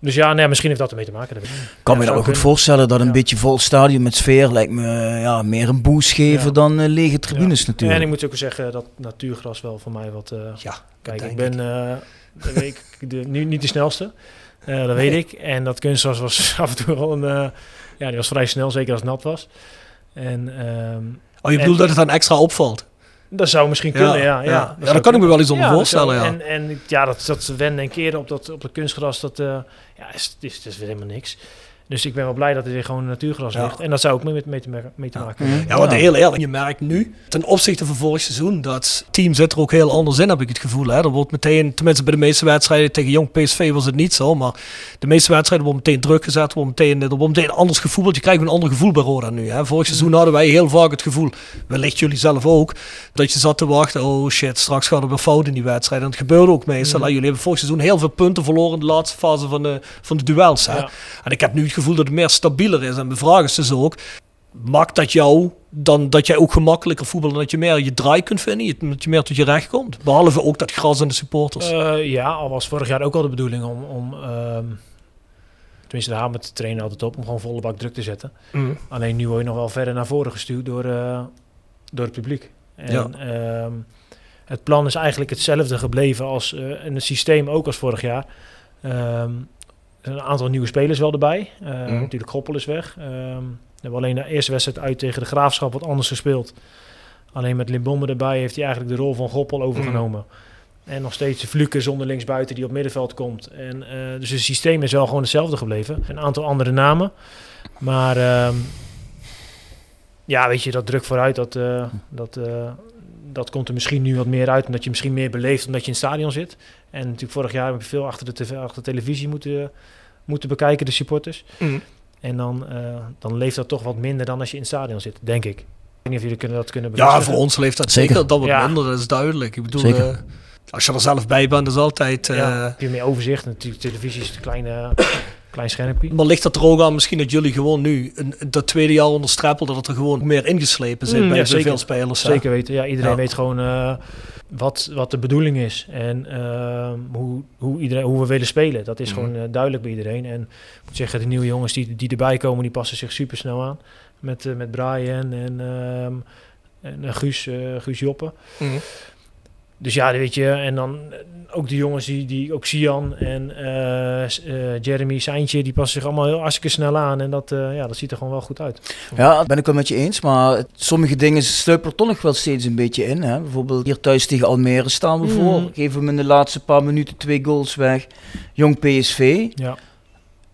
dus ja, nee, misschien heeft dat ermee te maken. ik kan Ja, me dat zou wel goed voorstellen dat een Ja. beetje vol stadion met sfeer lijkt me ja, meer een boost geven Ja. dan lege tribunes Ja. natuurlijk. En ik moet ook zeggen dat natuurgras wel voor mij wat... eh, Ja, Kijk, ik ben eh, dat weet ik, de, nu niet de snelste. Eh, dat weet ik. En dat kunstgras was af en toe wel een... eh, ja, die was vrij snel, zeker als het nat was. En ehm, Oh, je bedoelt dat het dan extra opvalt? dat zou misschien kunnen, ja. Ja, ja. Dat Ja, kan ik me wel iets onder voorstellen, ja. En, en ja, dat, dat wennen en keren op dat, op dat kunstgras, dat eh, ja, is, is, is weer helemaal niks. Dus ik ben wel blij dat er weer gewoon natuurgras Ja. ligt. En dat zou ook mee, mee, te, mee te maken hebben. Ja, want heel eerlijk, je merkt nu, ten opzichte van vorig seizoen, dat team zit er ook heel anders in, heb ik het gevoel. Hè. Er wordt meteen, tenminste bij de meeste wedstrijden, tegen Jong PSV was het niet zo, maar de meeste wedstrijden worden meteen druk gezet, wordt meteen, er wordt meteen anders gevoeld. Je krijgt een ander gevoel bij Roda nu. Hè. Vorig seizoen hadden wij heel vaak het gevoel, wellicht jullie zelf ook, dat je zat te wachten, oh shit, straks gaat er weer fout in die wedstrijd. En dat gebeurde ook meestal. hè. Jullie hebben vorig seizoen heel veel punten verloren in de laatste fase van de, van de duels. Hè. Ja. En ik heb nu het gevoel dat het meer stabieler is. En mijn vraag is dus ook, maakt dat jou dan dat jij ook gemakkelijker voetbalt en dat je meer je draai kunt vinden, dat je meer tot je recht komt? Behalve ook dat gras en de supporters. Eh, ja, al was vorig jaar ook al de bedoeling om, om ehm, tenminste daar met de trainer altijd op, om gewoon volle bak druk te zetten. Mm. Alleen nu word je nog wel verder naar voren gestuurd door, eh, door het publiek. En Ja. ehm, het plan is eigenlijk hetzelfde gebleven als eh, en het systeem ook als vorig jaar. Ehm, een aantal nieuwe spelers wel erbij. Mhm. Natuurlijk Goppel is weg. Ehm, we hebben alleen de eerste wedstrijd uit tegen de Graafschap wat anders gespeeld. Alleen met Limbombe erbij heeft hij eigenlijk de rol van Goppel overgenomen. En nog steeds de Fluke zonder linksbuiten die op middenveld komt. En, eh, dus het systeem is wel gewoon hetzelfde gebleven. Een aantal andere namen. Maar ehm, ja, weet je, dat druk vooruit, dat, eh, dat, dat komt er misschien nu wat meer uit. Omdat je misschien meer beleeft omdat je in het stadion zit. En natuurlijk vorig jaar heb je veel achter de, tv, achter de televisie moeten, moeten bekijken, de supporters. Mm. En dan, eh, dan leeft dat toch wat minder dan als je in het stadion zit, denk ik. Ik weet niet of jullie kunnen, dat kunnen Ja, bevestigen. voor ons leeft dat Zeker. zeker, dat wat Ja. minder, dat is duidelijk. Ik bedoel, Zeker. eh, als je er zelf bij bent, is altijd... eh, ja, heb je meer overzicht. Natuurlijk, televisie is een kleine, klein schermpje. Maar ligt dat er ook aan misschien dat jullie gewoon nu een, dat tweede jaar onderstrepen dat het er gewoon meer ingeslepen zit Mm, bij, ja, bij zeker. veel spelers? hè? Zeker weten. Ja, iedereen Ja. weet gewoon eh, wat, wat de bedoeling is. En ehm, hoe, hoe, iedereen, hoe we willen spelen. Dat is Mhm. gewoon eh, duidelijk bij iedereen. En ik moet zeggen, de nieuwe jongens die, die erbij komen, die passen zich super snel aan. Met, eh, met Brian en, ehm, en eh, Guus, eh, Guus Joppen. Mhm. Dus ja, weet je, en dan eh, ook de jongens die, die ook Sian en eh, eh, Jeremy, Seintje, die passen zich allemaal heel hartstikke snel aan. En dat, eh, ja, dat ziet er gewoon wel goed uit. Ja, dat ben ik wel met je eens. Maar het- sommige dingen sluipen er toch nog wel steeds een beetje in. Hè? Bijvoorbeeld hier thuis tegen Almere staan we Mhm. voor. Geven we in de laatste paar minuten twee goals weg. Jong PSV. Ja.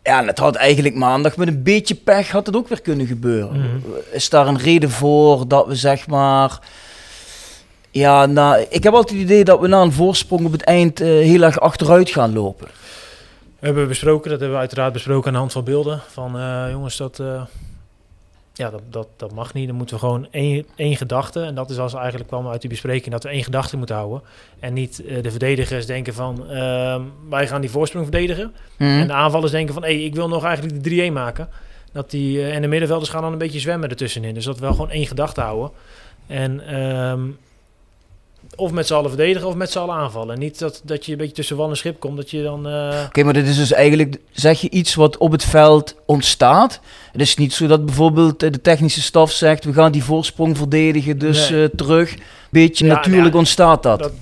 Ja, en het had eigenlijk maandag met een beetje pech had het ook weer kunnen gebeuren. Mhm. Is daar een reden voor dat we zeg maar... Ja, nou, ik heb altijd het idee dat we na een voorsprong op het eind eh, heel erg achteruit gaan lopen. We hebben besproken, dat hebben we uiteraard besproken aan de hand van beelden. Van eh, jongens, dat, eh, ja, dat, dat, dat mag niet. Dan moeten we gewoon één, één gedachte. En dat is als eigenlijk kwam uit die bespreking dat we één gedachte moeten houden. En niet de verdedigers denken van ehm, wij gaan die voorsprong verdedigen. Mhm. En de aanvallers denken van hé, ik wil nog eigenlijk de 3-1 maken. Dat die, en de middenvelders gaan dan een beetje zwemmen ertussenin. Dus dat we wel gewoon één gedachte houden. En ehm, of met z'n allen verdedigen of met z'n allen aanvallen. Niet dat, dat je een beetje tussen wal en schip komt. Dat je dan... eh, Oké, maar dit is dus eigenlijk, zeg je iets wat op het veld ontstaat. Het is niet zo dat bijvoorbeeld eh, de technische staf zegt, we gaan die voorsprong verdedigen, dus Nee. eh, terug. Beetje Ja, natuurlijk ja, ontstaat dat. Dat,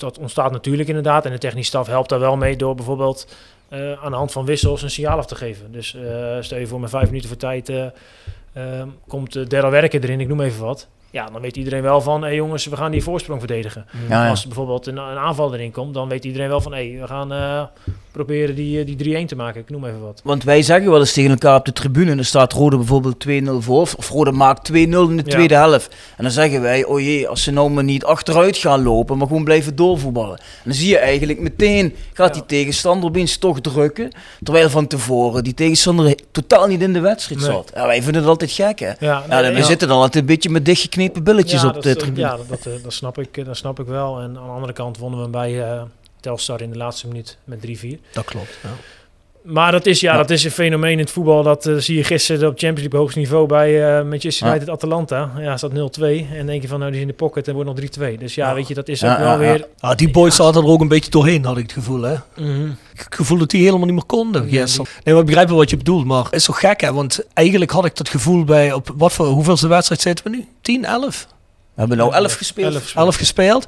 dat ontstaat natuurlijk inderdaad. En de technische staf helpt daar wel mee door bijvoorbeeld aan de hand van wissels een signaal af te geven. Dus stel je voor met vijf minuten voor tijd komt uh, Daryl Werker erin, ik noem even wat. Ja, dan weet iedereen wel van, hé hey jongens, we gaan die voorsprong verdedigen. Ja, ja. Als er bijvoorbeeld een, een aanval erin komt, dan weet iedereen wel van, hé, hey, we gaan eh, proberen die, eh, die 3-1 te maken. Ik noem even wat. Want wij zeggen wel eens tegen elkaar op de tribune, en dan staat Rode bijvoorbeeld 2-0 voor, of- Rode maakt 2-0 in de Ja. tweede helft. En dan zeggen wij, oh jee, als ze nou maar niet achteruit gaan lopen, maar gewoon blijven doorvoetballen. En dan zie je eigenlijk meteen, gaat die tegenstander opeens toch drukken, terwijl van tevoren die tegenstander totaal niet in de wedstrijd Nee. zat. Ja, wij vinden dat altijd gek, hè? Ja, Ja, nee, dan- we zitten dan altijd een beetje met billetjes Ja, op dat, de eh, tribune. Ja, dat, dat, eh, dat, snap ik, eh, dat snap ik wel. En aan de andere kant wonnen we hem bij Telstar in de laatste minuut met 3-4. Dat klopt. Ja. Maar dat is, ja, Ja. dat is een fenomeen in het voetbal. Dat eh, zie je gisteren op Champions League hoogste niveau bij eh Manchester Ja. United Atalanta. Ja, staat 0-2. En dan denk je van, nou, die is in de pocket en wordt nog 3-2. Dus ja, Ja. weet je, dat is Ja, ook wel ja, ja. weer... Ah, die boys zaten er ook een beetje doorheen, had ik het gevoel. Hè? Mhm. Het gevoel dat die helemaal niet meer konden. Ja, gisteren. Nee, maar ik begrijp wel wat je bedoelt. Maar het is zo gek, hè? Want eigenlijk had ik dat gevoel bij... Op wat voor, hoeveelste wedstrijd zitten we nu? 10, 11? We hebben nou 11 gespeeld. Elf 11 gespeeld.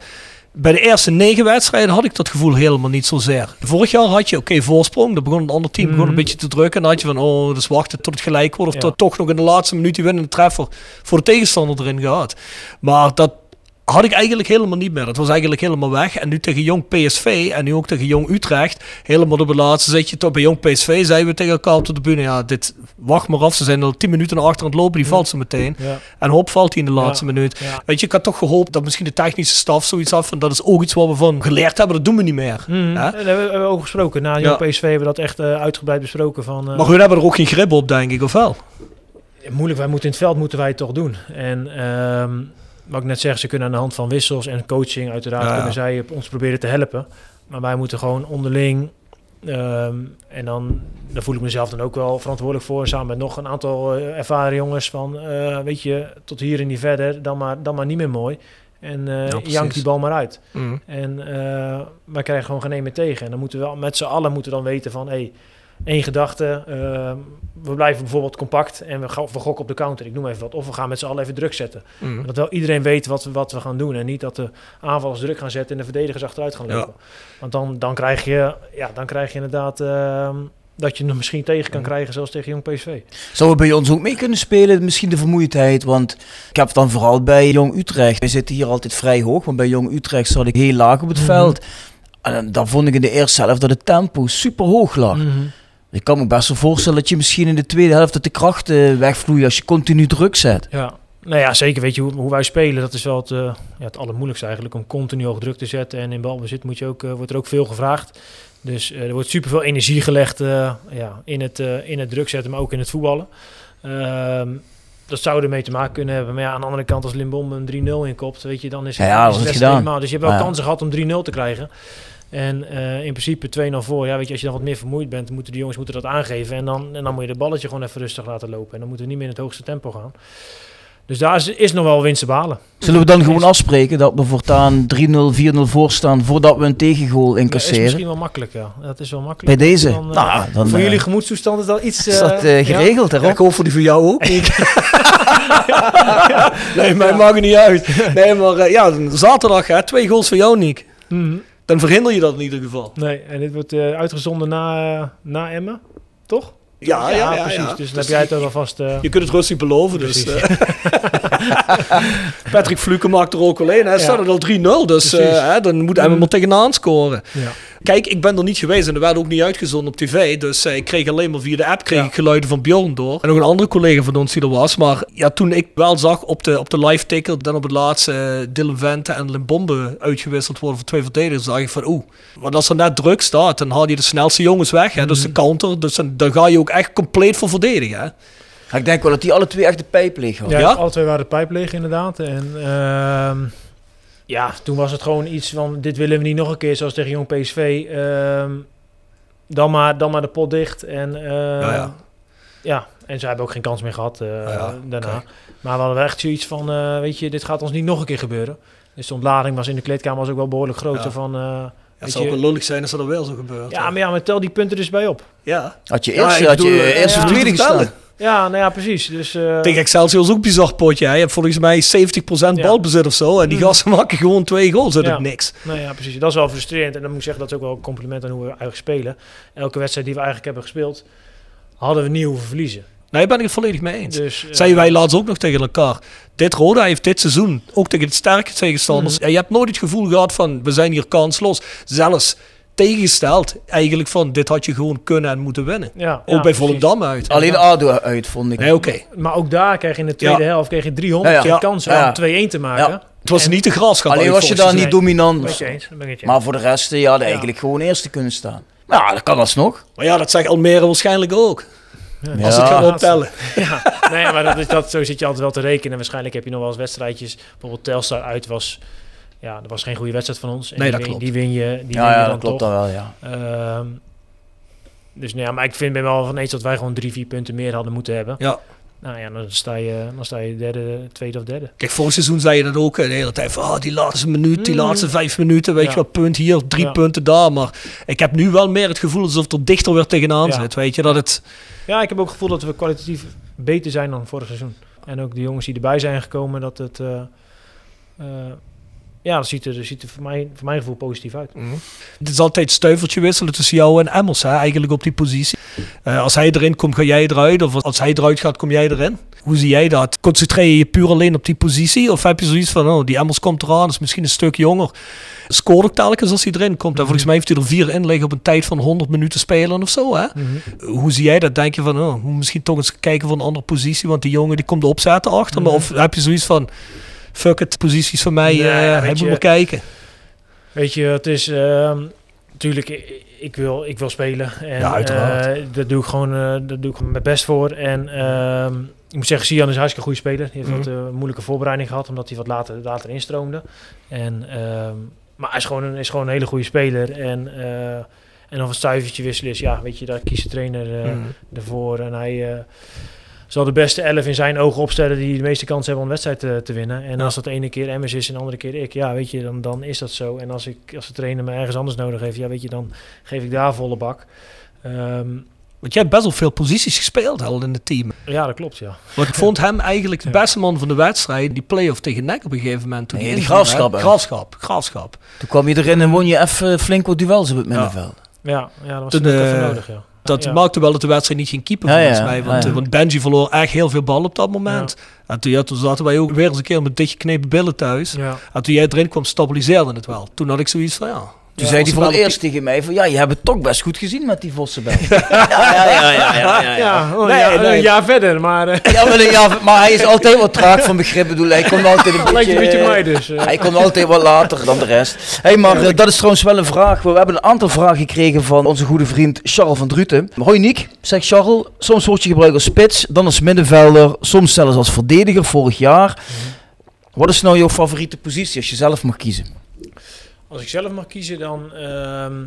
Bij de eerste negen wedstrijden had ik dat gevoel helemaal niet zozeer. Vorig jaar had je, oké, voorsprong. Dan begon het andere team begon een Mhm. beetje te drukken. En dan had je van, oh, dus wachten tot het gelijk wordt. Of Ja. tot toch nog in de laatste minuut die winnende treffer voor de tegenstander erin gehad. Maar dat had ik eigenlijk helemaal niet meer. Dat was eigenlijk helemaal weg. En nu tegen Jong PSV en nu ook tegen Jong Utrecht. Helemaal op de laatste zit je toch bij Jong PSV. Zeiden we tegen elkaar op de bühne, ja, dit, wacht maar af. Ze zijn al 10 minuten naar achter aan het lopen. Die valt ze meteen. Ja, En hop valt hij in de laatste Ja. minuut. ja. Weet je, ik had toch gehoopt dat misschien de technische staf zoiets had van dat is ook iets wat we van geleerd hebben, dat doen we niet meer. Mhm. En hebben we hebben ook gesproken. Na Jong. PSV hebben we dat echt eh, uitgebreid besproken. Van, eh, Maar hun hebben er ook geen grip op, denk ik, of wel? moeilijk, wij moeten in het veld moeten wij het toch doen. En ehm, wat ik net zeg, ze kunnen aan de hand van wissels en coaching uiteraard Ja, kunnen zij ons proberen te helpen. Maar wij moeten gewoon onderling ehm, en dan daar voel ik mezelf dan ook wel verantwoordelijk voor. Samen met nog een aantal eh, ervaren jongens van, eh, weet je, tot hier en niet verder, dan maar, dan maar niet meer mooi. En eh precies. jank die bal maar uit. En eh, wij krijgen gewoon geen één meer tegen. En dan moeten we wel met z'n allen moeten dan weten van... Hey, één gedachte, eh, we blijven bijvoorbeeld compact en we, gaan, we gokken op de counter. Ik noem even wat. Of we gaan met z'n allen even druk zetten. Mhm. Dat wel iedereen weet wat we, wat we gaan doen. En niet dat de aanvallers druk gaan zetten en de verdedigers achteruit gaan Ja. lopen. Want dan, dan, krijg je, ja, dan krijg je inderdaad... ehm, dat je hem misschien tegen kan krijgen, zoals tegen Jong PSV. Zouden we bij ons ook mee kunnen spelen? Misschien de vermoeidheid, want ik heb het dan vooral bij Jong Utrecht. We zitten hier altijd vrij hoog, maar bij Jong Utrecht zat ik heel laag op het Mhm. veld. En dan- dan vond ik in de eerste helft dat het tempo super hoog lag. Ik kan me best wel voorstellen dat je misschien in de tweede helft dat de krachten wegvloeien als je continu druk zet. Ja, nou ja, zeker. Weet je hoe, hoe wij spelen, dat is wel het, eh, ja, het allermoeilijkste eigenlijk. Om continu hoog druk te zetten. En in balbezit moet je ook, eh, wordt er ook veel gevraagd. Dus eh, er wordt superveel energie gelegd eh, ja, in, het, eh, in het druk zetten, maar ook in het voetballen. Ehm, dat zou ermee te maken kunnen hebben. Maar ja, aan de andere kant, als Limbom een 3-0 inkopt, weet je, dan is het, Ja, ja, is het gedaan. helemaal. Dus je hebt wel kansen gehad om 3-0 te krijgen. En eh, in principe 2-0 voor. Ja, weet je, als je dan wat meer vermoeid bent, moeten die jongens moeten dat aangeven. En dan, en dan moet je de balletje gewoon even rustig laten lopen. En dan moeten we niet meer in het hoogste tempo gaan. Dus daar is, is nog wel winst te behalen. Zullen we dan gewoon afspreken dat we voortaan 3-0, 4-0 voorstaan voordat we een tegengoal Dat is incasseren? misschien wel makkelijk, ja. Dat is wel makkelijk. Bij deze? Dan, eh, nou, dan voor eh, jullie gemoedstoestand is dat iets... is dat geregeld Ja, erop. ik hoop voor die voor jou ook nee, mij maakt het niet uit. Nee, maar ja, zaterdag hè, twee goals voor jou, Nick. ja. Mhm. Dan verhinder je dat in ieder geval. Nee, en dit wordt eh, uitgezonden na, eh, na Emmen, toch? Ja, ja, ja. precies. ja. Dus dan heb jij het ook alvast... eh, Je kunt het rustig beloven, dus... Precies. Patrick Fluke maakt er ook alleen. Hij Ja. staat er al 3-0, dus hè, dan moet Mm. maar tegenaan scoren. ja. Kijk, ik ben er niet geweest en er werd ook niet uitgezonden op tv. Dus eh, ik kreeg alleen maar via de app kreeg Ja. ik geluiden van Bjorn door. En nog een andere collega van ons die er was. Maar ja, toen ik wel zag op de, op de live ticker, dan op het laatste eh, Dylan Vente en Limbombe uitgewisseld worden voor twee verdedigers, dacht ik van oeh. Want als er net druk staat, dan haal je de snelste jongens weg. Hè, Dus de counter. Dus dan, dan ga je ook echt compleet voor verdedigen. Hè. Ja, Ik denk wel dat die alle twee echt de pijp leeg hadden. Ja, Ja? alle twee waren de pijp leeg inderdaad. En ehm, ja, toen was het gewoon iets van... Dit willen we niet nog een keer, zoals tegen Jong PSV. Ehm, dan, maar, dan maar de pot dicht. En, eh, Ja, ja. ja, en ze hebben ook geen kans meer gehad eh, ja, daarna. Maar we hadden wel echt zoiets van... eh, weet je, dit gaat ons niet nog een keer gebeuren. Dus de ontlading was in de kleedkamer was ook wel behoorlijk groot. Ja. Van, eh, Ja, het zou wel lullig zijn als dat er wel zo gebeurt. ja, maar ja, maar tel die punten dus bij op. ja. Had je Ja, eerst, had je eerst ja, tweede gestaan. Ja, nou ja, precies. Dus, eh, Tegen Excelsior is ook een bizar potje. hè. Je hebt volgens mij 70% Ja. balbezit of zo. En die Mhm. gasten maken gewoon twee goals uit Ja. het niks. Nou ja, precies. Dat is wel frustrerend. En dan moet ik zeggen, dat is ook wel een compliment aan hoe we eigenlijk spelen. Elke wedstrijd die we eigenlijk hebben gespeeld, hadden we niet hoeven verliezen. Nee, ben ik het volledig mee eens. Dus, eh, Zeiden wij laatst ook nog tegen elkaar. Dit Roda heeft dit seizoen, ook tegen de sterke tegenstanders. Mhm. Je hebt nooit het gevoel gehad van, we zijn hier kansloos. Zelfs tegengesteld, eigenlijk van, dit had je gewoon kunnen en moeten winnen. ja, Ook ja, bij precies. Volendam uit. Alleen ADO uit, vond ik. Nee, oké. Maar ook daar kreeg je in de tweede Ja. helft kreeg je 300 Ja, ja. keer kansen Ja, ja. om 2-1 te maken. Ja. Het was En- niet de graafschap. Alleen was je daar niet dominant. Het Maar voor de rest, eh, je had eigenlijk gewoon eerste kunnen staan. Maar ja, dat kan alsnog. Maar ja, dat zegt Almere waarschijnlijk ook. eens. Als Ja. ik ga optellen. Ja, nee, maar dat is, dat, zo zit je altijd wel te rekenen. Waarschijnlijk heb je nog wel eens wedstrijdjes. Bijvoorbeeld Telstar uit was... Ja, dat was geen goede wedstrijd van ons. En Nee, dat win- klopt. Die win je, die Ja, win je ja dan dat klopt toch. dan wel, ja. Ehm, dus nou ja, maar ik vind ben wel van eens dat wij gewoon drie, vier punten meer hadden moeten hebben. Ja. Nou ja, dan sta je, dan sta je derde, tweede of derde. Kijk, vorig seizoen zei je dat ook de hele tijd. Van, oh, die laatste minuut, die Mm. laatste vijf minuten. Weet Ja. je wat, punt hier, drie Ja. punten daar. Maar ik heb nu wel meer het gevoel alsof het er dichter weer tegenaan Ja. zit. Weet je, dat het... Ja, ik heb ook het gevoel dat we kwalitatief beter zijn dan vorig seizoen. En ook de jongens die erbij zijn gekomen, dat het... eh, eh, ja, dat ziet er, dat ziet er voor, mij, voor mijn gevoel positief uit. Het is altijd stuivertje wisselen tussen jou en Emmels, hè, eigenlijk op die positie. Eh, als hij erin komt, ga jij eruit. Of als hij eruit gaat, kom jij erin. Hoe zie jij dat? Concentreer je je puur alleen op die positie? Of heb je zoiets van, oh, die Emmels komt eraan, is misschien een stuk jonger. Scoort ook telkens als hij erin komt. En volgens mij heeft hij er vier in liggen op een tijd van 100 minuten spelen of zo. Hè? Hoe zie jij dat? Denk je van, oh, misschien toch eens kijken voor een andere positie, want die jongen die komt opzetten achter. me. Of heb je zoiets van, fuck it, posities van mij, Nee, eh, ja, hij weet moet je- maar kijken. Weet je, het is ehm, natuurlijk, ik, ik wil, ik wil spelen. En, Ja, uiteraard. eh, dat doe ik gewoon, eh dat doe ik gewoon mijn best voor. En ehm, ik moet zeggen, Sian is een hartstikke goede speler. Die heeft Mhm. wat moeilijke voorbereiding gehad, omdat hij wat later, later instroomde. En, ehm, maar hij is gewoon, een, is gewoon een hele goede speler. En, en of een stuivertje wisselen is, ja, weet je, daar kiest de trainer Mhm. ervoor. En hij zal de beste elf in zijn ogen opstellen die de meeste kans hebben om een wedstrijd te, te winnen. En Ja. als dat de ene keer Emmers is en de andere keer ik, ja, weet je, dan, dan is dat zo. En als, ik, als de trainer me ergens anders nodig heeft, ja, weet je, dan geef ik daar volle bak. Ehm, Want jij hebt best wel veel posities gespeeld al in het team. ja, dat klopt, ja. Want ik vond hem eigenlijk de beste man van de wedstrijd. Die play-off tegen NEC op een gegeven moment. Toen Nee, die? Graafschap? Graafschap, Graafschap. Toen kwam je erin en won je even flink wat duels op het middenveld. Ja, ja dat was Toen, eh, even nodig, ja. Dat Ja. maakte wel dat de wedstrijd niet ging keeper Ja, volgens mij. Want, ja, ja. want Benji verloor echt heel veel bal op dat moment. En toen, ja, toen zaten wij ook weer eens een keer met dichtgeknepen billen thuis. Ja. En toen jij erin kwam, stabiliseerde het wel. Toen had ik zoiets van, ja... Toen ja, zei hij voor het eerst tegen mij van... Ja, je hebt het toch best goed gezien met die Vossenbel. ja, ja, ja, ja, ja, ja. Ja, Nee, ja, nee. een jaar verder, maar eh Ja, maar, ja, maar hij is altijd wat traag van begrip. Bedoel, hij komt altijd een lijkt beetje... een beetje mij dus. eh. Hij komt altijd wat later dan de rest. hey, maar eh, dat is trouwens wel een vraag. We hebben een aantal vragen gekregen van onze goede vriend Charles van Druten. Hoi Niek, zegt Charles. Soms word je gebruikt als spits, dan als middenvelder, soms zelfs als verdediger vorig jaar. Wat is nou jouw favoriete positie als je zelf mag kiezen? Als ik zelf mag kiezen, dan, ehm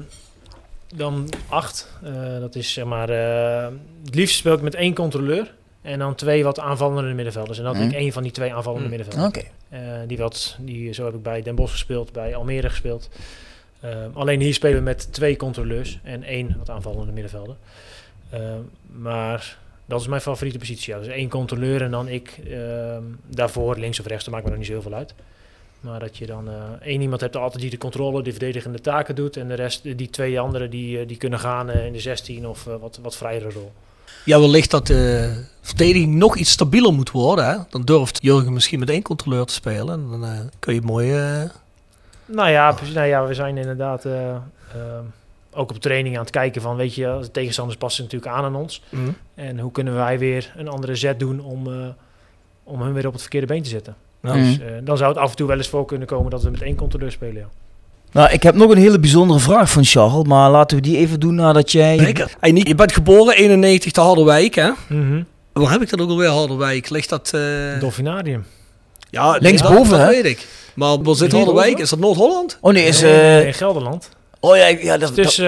dan acht. Eh, dat is zeg maar. eh, het liefst speel ik met één controleur. En dan twee wat aanvallende middenvelders. En dan heb ik Mhm. één van die twee aanvallende Mhm. middenvelders. Oké. Eh, die wat, die, zo heb ik bij Den Bosch gespeeld, bij Almere gespeeld. Eh, alleen hier spelen we met twee controleurs en één wat aanvallende middenvelder. Eh, maar dat is mijn favoriete positie. Ja. Dus één controleur en dan ik ehm, daarvoor, links of rechts, dat maakt me nog niet zo heel veel uit. Maar dat je dan eh, één iemand hebt altijd die de controle, die verdedigende taken doet. En de rest, die twee anderen, die, eh, die kunnen gaan eh, in de 16 of eh, wat, wat vrijere rol. Ja, wellicht dat de verdediging nog iets stabieler moet worden. Hè? Dan durft Jurgen misschien met één controleur te spelen. En dan eh, kun je mooi... eh, Nou ja, nou ja, we zijn inderdaad eh, ook op training aan het kijken van, weet je, de tegenstanders passen natuurlijk aan aan ons. mm. En hoe kunnen wij weer een andere zet doen om, eh, om hun weer op het verkeerde been te zetten. Ja. Dus, eh, dan zou het af en toe wel eens voor kunnen komen dat we met één controleur spelen. Ja. Nou, ik heb nog een hele bijzondere vraag van Charles, maar laten we die even doen nadat jij... Zeker. Hey, Nick, je bent geboren 91 te Harderwijk, hè? Waar heb ik dat ook alweer, Harderwijk? Ligt dat... eh, Dolfinarium. ja, Linksboven, ja, dat hè? weet ik. Maar waar zit? Harderwijk? Is dat Noord-Holland? Oh nee, is... Eh, nee, in Gelderland. Oh ja, ja dat, Tussen,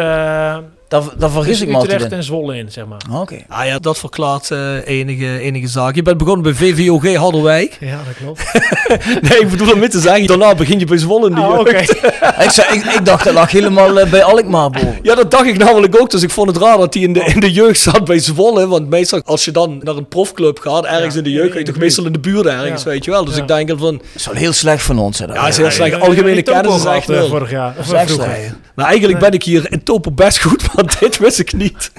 eh dat, dat vergis tussen ik me altijd Utrecht in. en Zwolle in, zeg maar. Oké. Ah ja, dat verklaart eh, enige, enige zaak. Je bent begonnen bij VVOG Harderwijk. Ja, dat klopt. nee, ik bedoel om te zeggen, daarna begin je bij Zwolle in de Ah, jeugd. oké. ik, zei, ik, ik dacht dat lag helemaal eh, bij Alkmaar boven. Ja, dat dacht ik namelijk ook. Dus ik vond het raar dat hij in de, in de jeugd zat bij Zwolle. Want meestal als je dan naar een profclub gaat, ergens Ja, in de jeugd, ga je toch meestal in de buurt ergens, Ja. weet je wel. Dus Ja. ik denk van, Dat is wel heel slecht van ons. Hè, dat. Ja, is heel slecht. Algemene kennis is echt eh, nul. vorig jaar. Of Dat is echt vroeger. slecht. nou eigenlijk ben ik hier in Topo best goed, maar dit wist ik niet.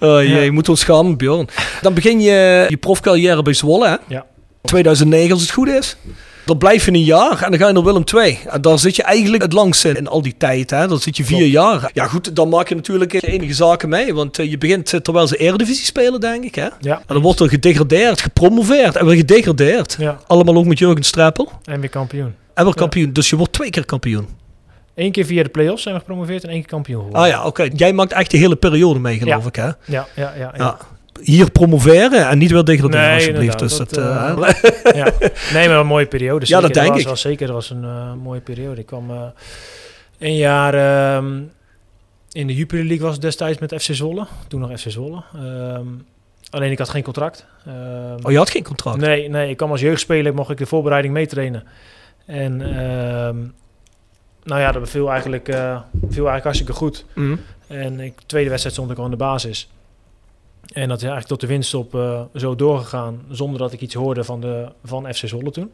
Oh jee, je moet ons schamen, Bjorn. Dan begin je je profcarrière bij Zwolle, hè? Ja. 2009 als het goed is. Dan blijf je een jaar en dan ga je naar Willem II. En daar zit je eigenlijk het langst in, in al die tijd. Hè? Dan zit je vier jaar. Ja goed, dan maak je natuurlijk enige zaken mee. Want eh, je begint eh, terwijl ze Eredivisie spelen, denk ik. Hè? Ja. En dan wordt er gedegradeerd, gepromoveerd en weer gedegradeerd. Ja, Allemaal ook met Jurgen Streppel. en weer kampioen. En weer kampioen. Dus je wordt twee keer kampioen. Eén keer via de play-offs zijn we gepromoveerd en één keer kampioen geworden. Ah ja, oké. Jij maakt echt de hele periode mee, geloof Ja. ik. Hè? Ja, ja, ja. ja. Ja. Hier promoveren en niet weer degraderen, Nee, alsjeblieft. Dus dat, dat, eh, ja. Nee, maar een mooie periode. Ja, dat denk was ik. Wel zeker, dat was een eh, mooie periode. Ik kwam eh, een jaar ehm, in de Jupiler League was destijds met FC Zwolle. Toen nog FC Zwolle. Ehm, alleen ik had geen contract. Ehm, oh, je had geen contract? Nee, nee, ik kwam als jeugdspeler, mocht ik de voorbereiding meetrainen. En nou ja, dat beviel eigenlijk, eh viel eigenlijk hartstikke goed. Mhm. En ik, tweede wedstrijd stond ik al aan de basis. En dat is eigenlijk tot de winststop eh zo doorgegaan, zonder dat ik iets hoorde van, de, van FC Zwolle toen.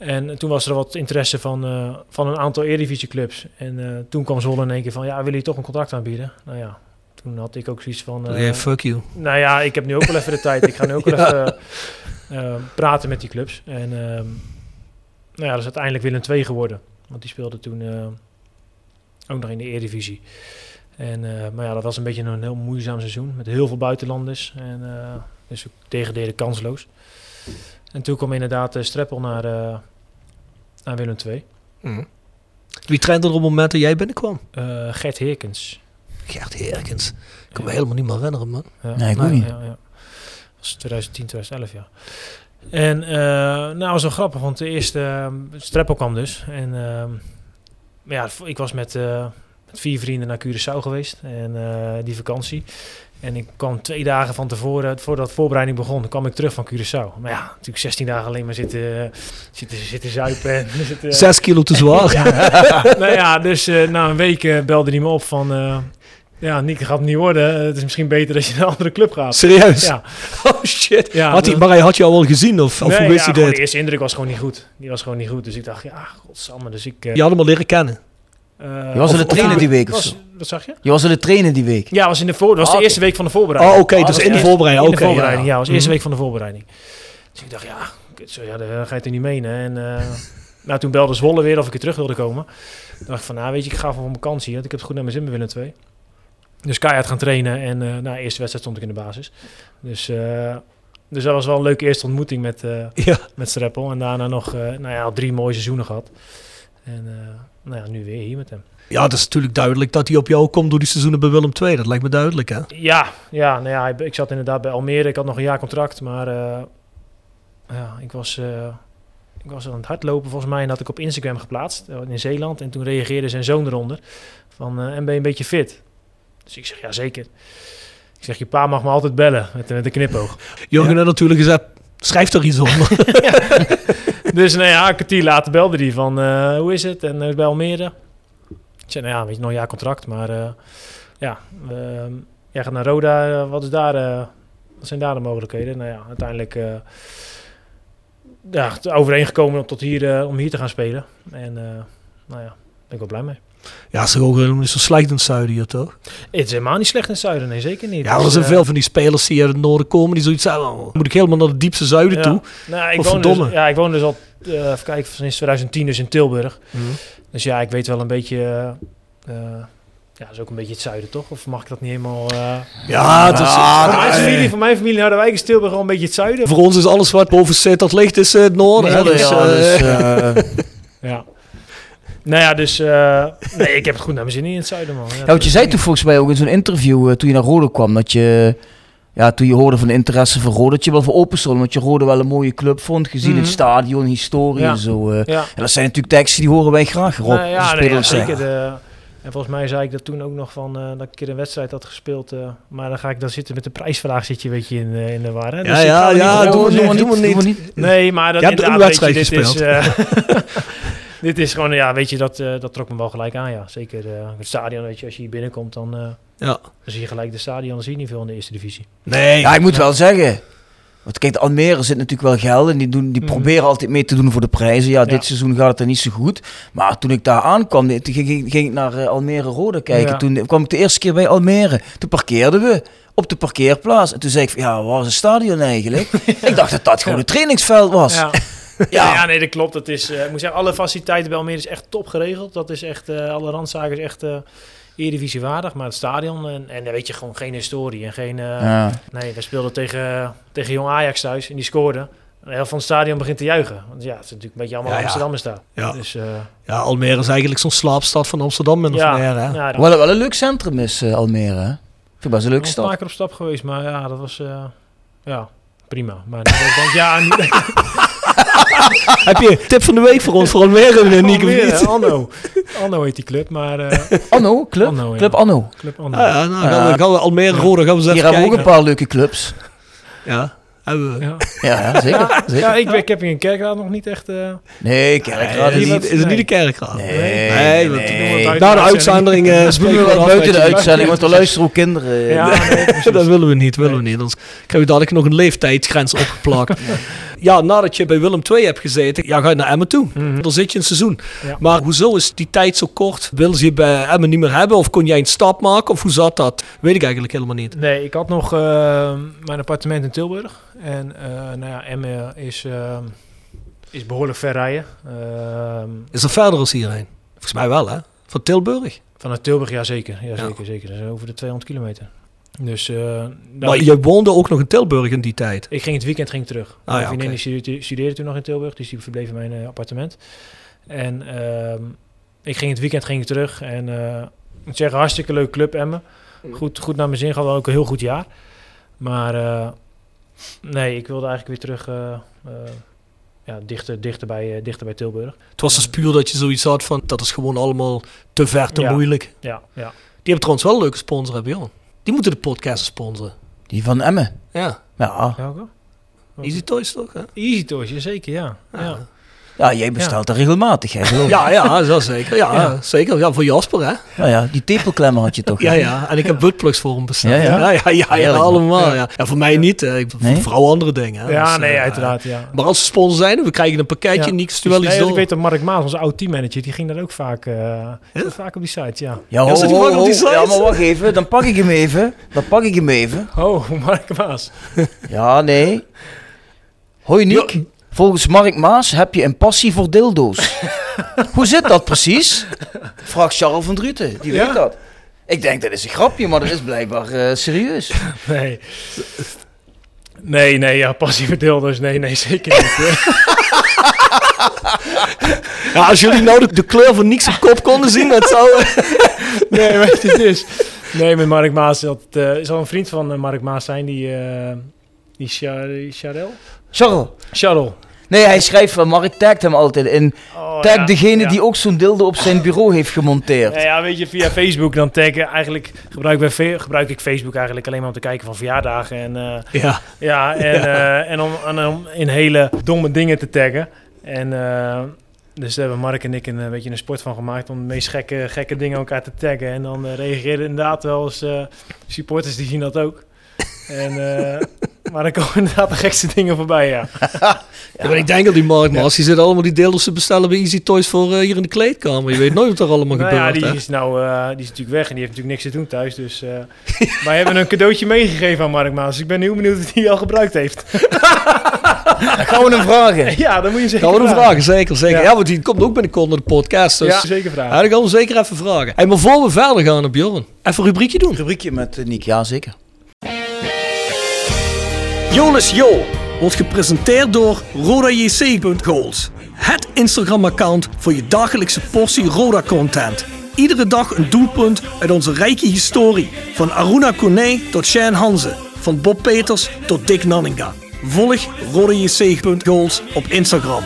En toen was er wat interesse van, eh, van een aantal Eredivisieclubs. En eh, toen kwam Zwolle in één keer van, ja, wil je toch een contract aanbieden? Nou ja, toen had ik ook zoiets van... Yeah, fuck you. nou ja, ik heb nu ook wel even de tijd. Ik ga nu ook wel even praten met die clubs. En ehm, nou ja, dat is uiteindelijk Willem II geworden. Want die speelde toen eh, ook nog in de Eredivisie. En, eh, maar ja, dat was een beetje een heel moeizaam seizoen. Met heel veel buitenlanders. En, eh, dus we degradeerden kansloos. En toen kwam inderdaad uh, Streppel naar, eh, naar Willem II. Mhm. Wie trainde er op het moment dat jij binnenkwam? Eh, Gert Heerkens. Gert Herkens. Ik kan me helemaal niet meer herinneren, man. Ja. Nee, ik ook niet. Ja, ja. Dat was 2010, 2011, ja. En eh nou, dat was wel grappig, want de eerste uh, Streppel kwam dus. En ehm, ja, ik was met, eh, met vier vrienden naar Curaçao geweest. En eh, die vakantie. En ik kwam twee dagen van tevoren, voordat de voorbereiding begon, kwam ik terug van Curaçao. Maar ja, natuurlijk 16 dagen alleen maar zitten, zitten, zitten zuipen. En zitten, Zes kilo te zwaar. ja. nou ja, dus na een week belde hij me op van... ja, Nick, dat gaat het niet worden. Het is misschien beter als je naar een andere club gaat. Serieus? Ja. Oh shit. Ja, had hij, dat- maar hij had je al wel gezien? Of, of Nee, hoe ja, hij dit? De eerste indruk was gewoon niet goed. Die was gewoon niet goed. Dus ik dacht, ja, godsamme. Dus ik... eh, Je had hem al leren kennen. eh, Je was aan de trainen die week of was- zo. Wat zag je? Je was aan het trainen die week. Ja, was in de voor, dat was Ah, de oké. eerste week van de voorbereiding. Oh, oké, Ah, dus was in de voorbereiding. In de oké, voorbereiding, ja. was de eerste Mhm. week van de voorbereiding. Dus ik dacht, ja, kut, zo, ja, dan ga je het niet menen. En eh, nou, toen belde Zwolle weer of ik er terug wilde komen. Toen dacht ik van, nou weet je, ik ga van vakantie. Want ik heb het goed naar mijn zin bij Willem II. Dus keihard gaan trainen. En eh na de eerste wedstrijd stond ik in de basis. Dus, eh, dus dat was wel een leuke eerste ontmoeting met, eh Ja. met Streppel. En daarna nog eh, nou ja, drie mooie seizoenen gehad. En eh, nou ja, nu weer hier met hem. ja, het is natuurlijk duidelijk dat hij op jou komt door die seizoenen bij Willem II. Dat lijkt me duidelijk, hè? Ja, ja, nou ja, ik- zat inderdaad bij Almere. Ik had nog een jaar contract, maar eh, ja, ik was, eh, ik was aan het hardlopen volgens mij en had ik op Instagram geplaatst eh, in Zeeland. En toen reageerde zijn zoon eronder van, eh, en ben je een beetje fit? Dus ik zeg, ja zeker. Ik zeg, je pa mag me altijd bellen met, met een knipoog. Jurgen had natuurlijk gezegd, schrijf er iets onder. dus nou ja, een kwartier later belde hij van, eh, hoe is het? En eh, bij Almere. Ik zei, nou ja, weet je, nog een jaar contract, maar eh, ja, ehm, jij gaat naar Roda. wat, is daar, wat zijn daar de mogelijkheden? Nou ja, uiteindelijk ja, overeengekomen om, tot hier, om hier te gaan spelen. En nou ja, ben ik wel blij mee. Ja, is toch ook helemaal niet zo slecht in het zuiden hier, toch? Het is helemaal niet slecht in het zuiden, nee, zeker niet. Ja, Dus, er zijn eh, veel van die spelers die uit het noorden komen, die zoiets zeggen, oh, moet ik helemaal naar het diepste zuiden ja. toe? Nou, ik woon, dus, ja, ik woon dus al, eh even kijken, sinds 2010 dus in Tilburg. Mhm. Dus ja, ik weet wel een beetje. eh, ja, dat is ook een beetje het zuiden, toch? Of mag ik dat niet helemaal. eh Ja, het is, voor, mijn familie, voor mijn familie Harderwijk is Tilburg al een beetje het zuiden. voor ons is alles wat boven Sittard ligt, is het noorden. hè? Dus, ja, dus, Ja. Nou ja, dus. eh, nee, ik heb het goed naar mijn zin in het zuiden, man. Ja, want je zei toen volgens mij ook in zo'n interview eh, toen je naar Rode kwam, dat je, ja, toen je hoorde van de interesse van Rode, dat je wel voor open stond, want je Rode wel een mooie club vond, gezien Mhm. het stadion, historie Ja. en zo. eh. Ja, En dat zijn natuurlijk teksten die horen wij graag, Rob. Nou de ja, nee, ja, zeker. De, en volgens mij zei ik dat toen ook nog van eh, dat ik een keer een wedstrijd had gespeeld. eh, maar dan ga ik dan zitten met de prijsvraag, zit je een beetje in, in de war. Hè? Ja, ik ja, ja, doe maar, zeggen. doe maar niet, doe Nee, maar dat Je hebt een wedstrijd is, gespeeld. eh, dit is gewoon, ja, weet je, dat, eh, dat trok me wel gelijk aan, ja. Zeker eh, het stadion, weet je, als je hier binnenkomt, dan, eh, ja. dan zie je gelijk de stadion, dan zie je niet veel in de eerste divisie. Nee, Ja, ik moet wel zeggen, Want kijk, de Almere zit natuurlijk wel geld en die, doen, die Mhm. proberen altijd mee te doen voor de prijzen. Ja, Ja. dit seizoen gaat het er niet zo goed. Maar toen ik daar aankwam, toen ging, ging- ging ik naar Almere Rode kijken. Ja. Toen kwam ik de eerste keer bij Almere. Toen parkeerden we op de parkeerplaats. En toen zei ik, van, ja, waar is het stadion eigenlijk? ik dacht dat dat gewoon een trainingsveld was. Ja. Nee, dat klopt. Dat is, eh, ik moet zeggen, alle faciliteiten bij Almere is echt top geregeld. Dat is echt, eh, alle randzaken is echt eh eredivisie waardig. Maar het stadion, en, en dan weet je gewoon geen historie. En geen, eh, Ja. Nee, we speelden tegen, tegen Jong Ajax thuis en die scoorden. De helft van het stadion begint te juichen. Want ja, het is natuurlijk een beetje allemaal Ja. Amsterdammers daar. Ja. Dus, eh, Ja, Almere is eigenlijk zo'n slaapstad van Amsterdam min of ja, meer. Hè? ja, Wat wel een leuk centrum is eh, Almere, hè? Vind ik best een leuke Ik ben stad. op stap geweest, maar ja, dat was eh, ja, prima. Maar dan denk ik, ja, nu, Heb je een tip van de week voor ons voor Almere, of Almere, niet? Anno. Anno heet die club, maar eh, Anno, club? Anno, ja. Club Anno. Club Anno. Ah, ja, nou, gaan, we, gaan we Almere Rode gaan we eens Hier hebben we ook een paar leuke clubs. Ja, hebben we. Ja. Ja, ja zeker. zeker. Ja, ik, ik heb hier in Kerkraad nog niet echt... eh, Nee, Kerkraad is, niet... is het niet de kerkraad? Nee, nee, nee, dat- nee. uit- Na de uitzending eh Dat spreken we we buiten de uitzending, want er luisteren ook kinderen. ja, dat willen we niet, willen we niet. Anders krijg je dadelijk nog een leeftijdsgrens opgeplakt. Ja, nadat je bij Willem II hebt gezeten, ja, ga je naar Emmen toe. Mhm. Dan zit je een seizoen. Ja. Maar hoezo is die tijd zo kort? Willen ze je bij Emmen niet meer hebben? Of kon jij een stap maken? Of hoe zat dat? Weet ik eigenlijk helemaal niet. Nee, ik had nog eh, mijn appartement in Tilburg. En eh nou ja, Emmen is, eh, is behoorlijk ver rijden. Is er verder als hierheen? Volgens mij wel, hè? Van Tilburg. vanuit Tilburg, ja zeker. Ja, Ja. zeker, zeker. Dat is over de 200 kilometer. Dus eh, nou, Maar je woonde ook nog in Tilburg in die tijd. ik ging het weekend ging terug. Ah, Mijn ja, vriendin studeerde, studeerde toen nog in Tilburg, dus die verbleef in mijn eh, appartement. En ehm, ik ging het weekend ging ik terug. En eh, ik moet zeggen, hartstikke leuk club Emmen. Goed, goed naar mijn zin gehad, ook een heel goed jaar. Maar eh, nee, ik wilde eigenlijk weer terug eh, eh, ja, dichter, dichter, bij, eh, dichter bij Tilburg. Het was dus puur dat je zoiets had van, dat is gewoon allemaal te ver, te Ja. moeilijk. Ja, ja. Die hebben trouwens wel een leuke sponsor, hebben joh. Die moeten de podcast sponsoren. Die van Emmen. Ja, Ja. Welke? Easy Toys toch? Hè? Easy Toys, ja, zeker, ja. Ja. ja. Ja, jij bestelt er regelmatig, hè, geloof ik. Ja, ja, dat zeker. Ja, Ja. zeker. Ja, voor Jasper, hè? Nou ja, die tepelklemmer had je toch? Ja, ja. En ik heb buttplugs voor hem besteld. Ja, ja. ja, ja, ja, ja, allemaal. Ja. Ja. Ja. voor mij niet. hè. Ik, Nee? Vooral andere dingen. hè. Ja, Dus, nee, eh, uiteraard, ja. Maar als ze sponsor zijn, we krijgen een pakketje. Ja. Niks stuur wel Dus, iets nee, door. ik weet dat Mark Maas, onze oud teammanager, die ging daar ook vaak, eh, vaak op die site, ja. Ja, Ja, ja, maar wacht even. Dan pak ik hem even. Dan pak ik hem even. Oh, Mark Maas. Ja, nee. Hoi Niek. Volgens Mark Maas heb je een passie voor dildo's. Hoe zit dat precies? Vraagt Charles van Druten. Die Ja? weet dat. Ik denk dat is een grapje, maar dat is blijkbaar eh, serieus. Nee. Nee, nee, ja, passieve deelders. Nee, nee, zeker niet. Ja, als jullie nou de, de kleur van Niks op kop konden zien, dat zou... nee, weet je, het is. Nee, met Mark Maas. Dat eh, zal een vriend van eh, Mark Maas zijn, die, die Char die Charel? Charles. Charles. Nee, hij schrijft van Mark tagt hem altijd in. Oh, Tag ja, degene ja. die ook zo'n dildo op zijn bureau heeft gemonteerd. Ja, ja, weet je, via Facebook dan taggen. Eigenlijk gebruik, bij gebruik ik Facebook eigenlijk alleen maar om te kijken van verjaardagen. En, eh, Ja, ja, en, eh, en, om, en om in hele domme dingen te taggen. En eh, dus daar hebben Mark en ik een, beetje een sport van gemaakt om de meest gekke, gekke dingen elkaar te taggen. En dan reageren inderdaad wel eens eh, supporters die zien dat ook. En, eh, maar dan komen inderdaad de gekste dingen voorbij, ja. Ja, maar ik denk dat die Mark Maas, die zit allemaal die deeltjes te bestellen bij Easy Toys voor eh, hier in de kleedkamer. Je weet nooit wat er allemaal Nou ja, gebeurt. die hè. is nou eh, die is natuurlijk weg en die heeft natuurlijk niks te doen thuis. Dus eh wij hebben een cadeautje meegegeven aan Mark Maas. Ik ben heel benieuwd of hij die al gebruikt heeft. Dan gaan we hem vragen. ja, dan moet je zeker Gaan we hem vragen, zeker, zeker. Ja. Ja. want die komt ook binnenkort naar de podcast. Dus Ja, zeker ja. vragen. dat gaan we zeker even vragen. Hey, maar voor we verder gaan, Bjorn, even een rubriekje doen. Rubriekje met Niek, ja zeker. Jolis Jo wordt gepresenteerd door RodaJC.goals. Het Instagram-account voor je dagelijkse portie Roda-content. Iedere dag een doelpunt uit onze rijke historie. Van Aruna Kone tot Shane Hanze. Van Bob Peters tot Dick Nanninga. Volg RodaJC.goals op Instagram.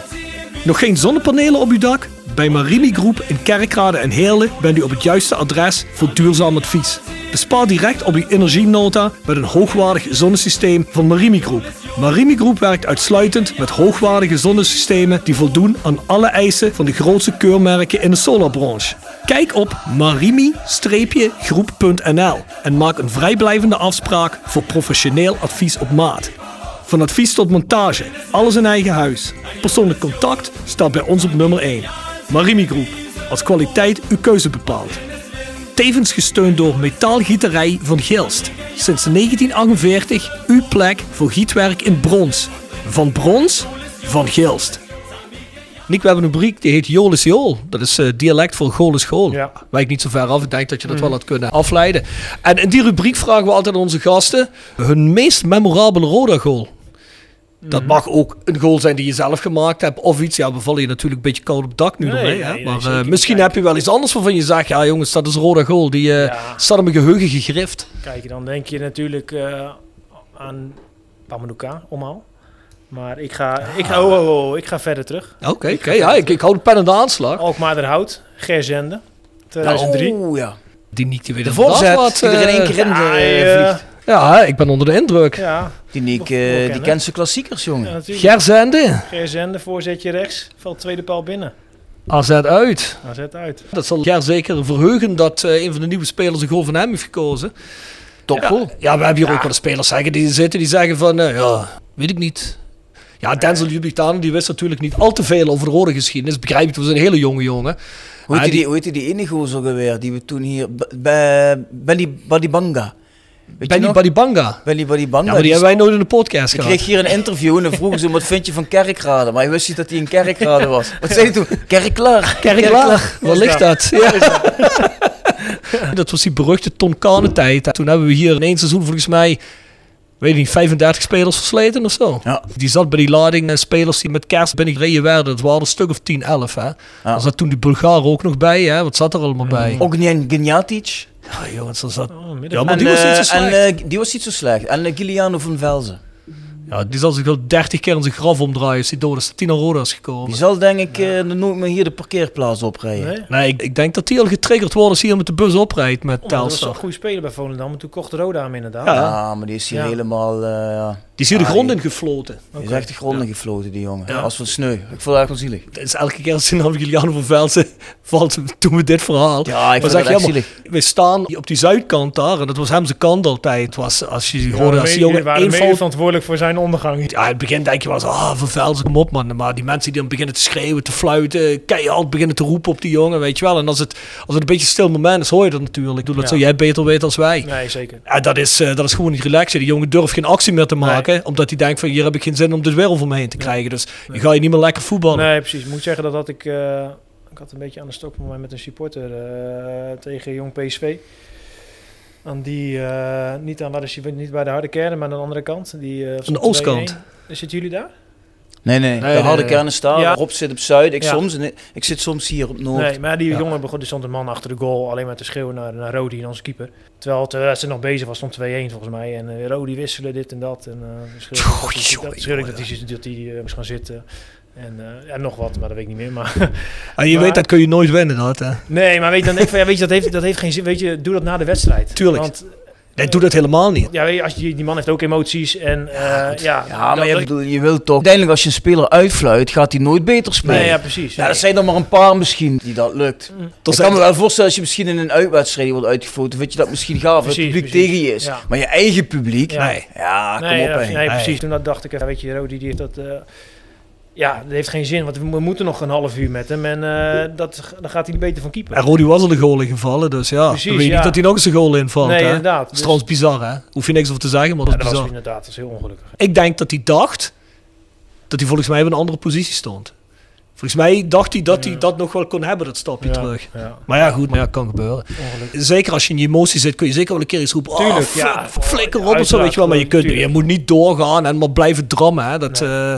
Nog geen zonnepanelen op uw dak? Bij Marimi Groep in Kerkrade en Heerlen bent u op het juiste adres voor duurzaam advies. Bespaar direct op uw energienota met een hoogwaardig zonnesysteem van Marimi Groep. Marimi Groep werkt uitsluitend met hoogwaardige zonnesystemen die voldoen aan alle eisen van de grootste keurmerken in de solarbranche. Kijk op marimi-groep.nl en maak een vrijblijvende afspraak voor professioneel advies op maat. Van advies tot montage, alles in eigen huis. Persoonlijk contact staat bij ons op nummer 1. Marimi Groep, als kwaliteit uw keuze bepaalt. Tevens gesteund door Metaalgieterij van Gilst. Sinds 1948 uw plek voor gietwerk in brons. Van brons, van Gilst. Nick, we hebben een rubriek die heet Jool is Jool. Dat is eh, dialect voor Gool is Gool. Ja. Wijk niet zo ver af. Ik denk dat je dat wel had kunnen afleiden. En in die rubriek vragen we altijd aan onze gasten hun meest memorabele Roda-goal. Dat mag ook een goal zijn die je zelf gemaakt hebt of iets. Ja, we vallen je natuurlijk een beetje koud op het dak nu Nee, ermee. nee, hè? nee, maar eh, niet. misschien heb je wel iets anders waarvan je zegt... Ja jongens, dat is een Roda goal. Die eh, Ja. staat in mijn geheugen gegrift. Kijk, dan denk je natuurlijk eh, aan Pamadouka, omhaal. Maar ik ga, ik, ga, oh, oh, oh, ik ga verder terug. Oké, oké. ja, ik, ik hou de pen aan de aanslag. Alkmaar der Hout, Gerzende, 2003. Oh ja. Die die weet De voorzet, wat, die er in eh, één keer in ja, eh, eh, vliegt. Ja, ik ben onder de indruk. Ja, Die Nick, eh, die kent zijn klassiekers, jongen. ja. Gerzende, Gerzende, voorzetje rechts, valt tweede paal binnen. AZ uit. AZ uit. Dat zal Ger zeker verheugen dat eh, een van de nieuwe spelers een goal van hem heeft gekozen. Topgoal. Ja, we hebben hier ook wel de spelers zeggen die zitten die zeggen van, eh, ja, weet ik niet. Ja, Denzel Jubitano die wist natuurlijk niet al te veel over de rode geschiedenis. Begrijp ik, we zijn een hele jonge jongen. Hoe heet Ah, die, die, hoe heet die, ene gozer weer die we toen hier... B- bij Benny Badibanga. Je Benny? Badibanga. Ja, maar die hebben wij nooit in de podcast Ik gehad. kreeg hier een interview en dan vroegen ze wat vind je van Kerkrade? Maar hij wist niet dat hij een Kerkrade was. Wat zei hij toen? Kerklaar. Kerklaar, waar ligt dat? Ja. dat was die beruchte Tonkane tijd. Toen hebben we hier in één seizoen volgens mij, weet ik niet, 35 spelers versleten of zo. Ja. Die zat bij die lading eh, spelers die met kerst binnengereden werden. Dat waren een stuk of 10, 11 hè. Er zat toen die Bulgaar ook nog bij hè. Wat zat er allemaal bij? Ognian Gnjatic. Ja jongens, zat... Oh. Ja, maar En, die was eh, niet zo en slecht. eh, die was niet zo slecht. En uh, Giuliano van Velzen. Ja, die zal zich wel 30 keer in zijn graf omdraaien als hij dood is. Dat hij naar Roda is gekomen. Die zal denk ik eh, nooit meer hier de parkeerplaats oprijden. Nee? Nee, ik, ik denk dat hij al getriggerd wordt als hij hier met de bus oprijdt met Oh, maar dat was Telstar. een goede speler bij Volendam. En toen kocht Roda hem inderdaad. Ja. Ja, maar die is hier Ja. helemaal... eh, ja. Die is hier de Ah, grond in gefloten. Die is echt de grond in gefloten, die jongen. Ja. Als van sneu. Ik vond het echt wel zielig. Het is elke keer als hij naar Juliano van Velzen valt, doen we dit verhaal. Ja, ik vond het je echt zielig. We staan op die zuidkant daar en dat was hem zijn kant altijd. Het was, als je Ja, hoorde, als die jongen waren één fout... verantwoordelijk voor zijn ondergang. Ja, in het begin denk je wel eens, ah, van Velzen, kom op man. Maar die mensen die dan beginnen te schreeuwen, te fluiten, keihard beginnen te roepen op die jongen, weet je wel. En als het, als het een beetje een stil moment is, hoor je dat natuurlijk. Ik bedoel, dat Ja. zou jij beter weten als wij. Nee, zeker. Ja, dat is, eh, dat is gewoon niet relaxen. Die jongen durft geen actie meer te maken, omdat hij denkt van, hier heb ik geen zin om over me heen te krijgen. Dus je ga je niet meer lekker voetballen. Nee, precies. Ik moet zeggen dat had ik... eh, ik had een beetje aan de stok mij met een supporter eh, tegen Jong PSV. Aan die, eh, niet, aan waar de, niet bij de harde kern, maar aan de andere kant. Die, eh, stond oostkant. 2-1. Zitten jullie daar? Nee, nee. Nee, de harde nee, nee. kernen staan. Ja. Rob zit op zuid, ik Ja. soms. En ik, zit soms hier op noord. Nee, maar die Ja. jongen begon, er stond een man achter de goal alleen maar te schreeuwen naar, naar Rodi, onze keeper. Terwijl het eh, ze nog bezig was, stond 2-1 volgens mij. En eh Rodi wisselen, dit en dat. En uh, schreeuwde dat hij- dat, hij, eh, moest gaan zitten. En, eh, en nog wat, maar dat weet ik niet meer. Maar, En je Maar- weet, dat kun je nooit winnen, dat hè. nee, maar weet dan ik van, ja, weet je, dat heeft, dat heeft geen zin. Weet je, doe dat na de wedstrijd. Tuurlijk. Want Nee, doe dat helemaal niet. ja, weet je, als je, die man heeft ook emoties. En eh, ja, Ja, maar je, bedoel, je wilt toch... Uiteindelijk als je een speler uitfluit, gaat hij nooit beter spelen. Nee, ja, precies. Ja, er zijn er maar een paar misschien die dat lukt. Mm. Ik kan me wel voorstellen als je misschien in een uitwedstrijd wordt uitgefloten, vind je dat misschien gaaf, het publiek precies. tegen je is. Ja. Maar je eigen publiek, Ja. Nee. ja, kom nee, op ja, nee, Nee. precies. Toen dat dacht ik, ja, weet je, Rodi die heeft dat... eh, ja, dat heeft geen zin, want we moeten nog een half uur met hem. En eh, dat, dan gaat hij beter van keeper. En Rodi was al de goal ingevallen, dus ja. Precies, dan weet je ja. niet dat hij nog eens een goal invalt. nee, hè? inderdaad. Dat is Dus- trouwens bizar, hè? Hoef je niks over te zeggen, maar dat ja, is dat was bizar. inderdaad dat is heel ongelukkig. Ik denk dat hij dacht dat hij volgens mij op een andere positie stond. Volgens mij dacht hij dat hij dat nog wel kon hebben, dat stapje Ja, terug. Ja, Maar ja, goed, maar ja, kan gebeuren. ongelukkig. Zeker als je in je emotie zit, kun je zeker wel een keer iets roepen. Tuurlijk, oh, ja. flik- flikker op of zo, Uiteraard, weet je wel. Maar je, kunt, je tuurlijk. moet niet doorgaan en maar blijven drammen. Hè. Dat eh,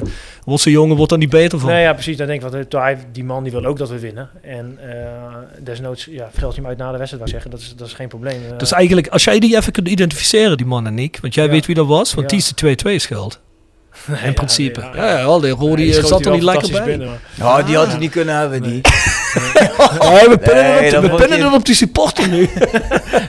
wordt zo'n jongen wordt er niet beter van. Nee, ja, precies. Dan denk ik, want hij, die man die wil ook dat we winnen. En eh, desnoods ja, geldt hij hem uit na de wedstrijd, zeggen. Dat is, dat is geen probleem. Eh, Dus eigenlijk, als jij die even kunt identificeren, die man en ik. Want jij Ja. weet wie dat was, want Ja. die is de 2-2 schuld. nee, In principe. ja, Ja, ja, wel, de Rodi die eh, zat er niet lekker bij. binnen, maar- Ja, die had hij niet kunnen hebben, die. Nee, we pinnen, Nee, het, dat we pinnen je- die supporter nu.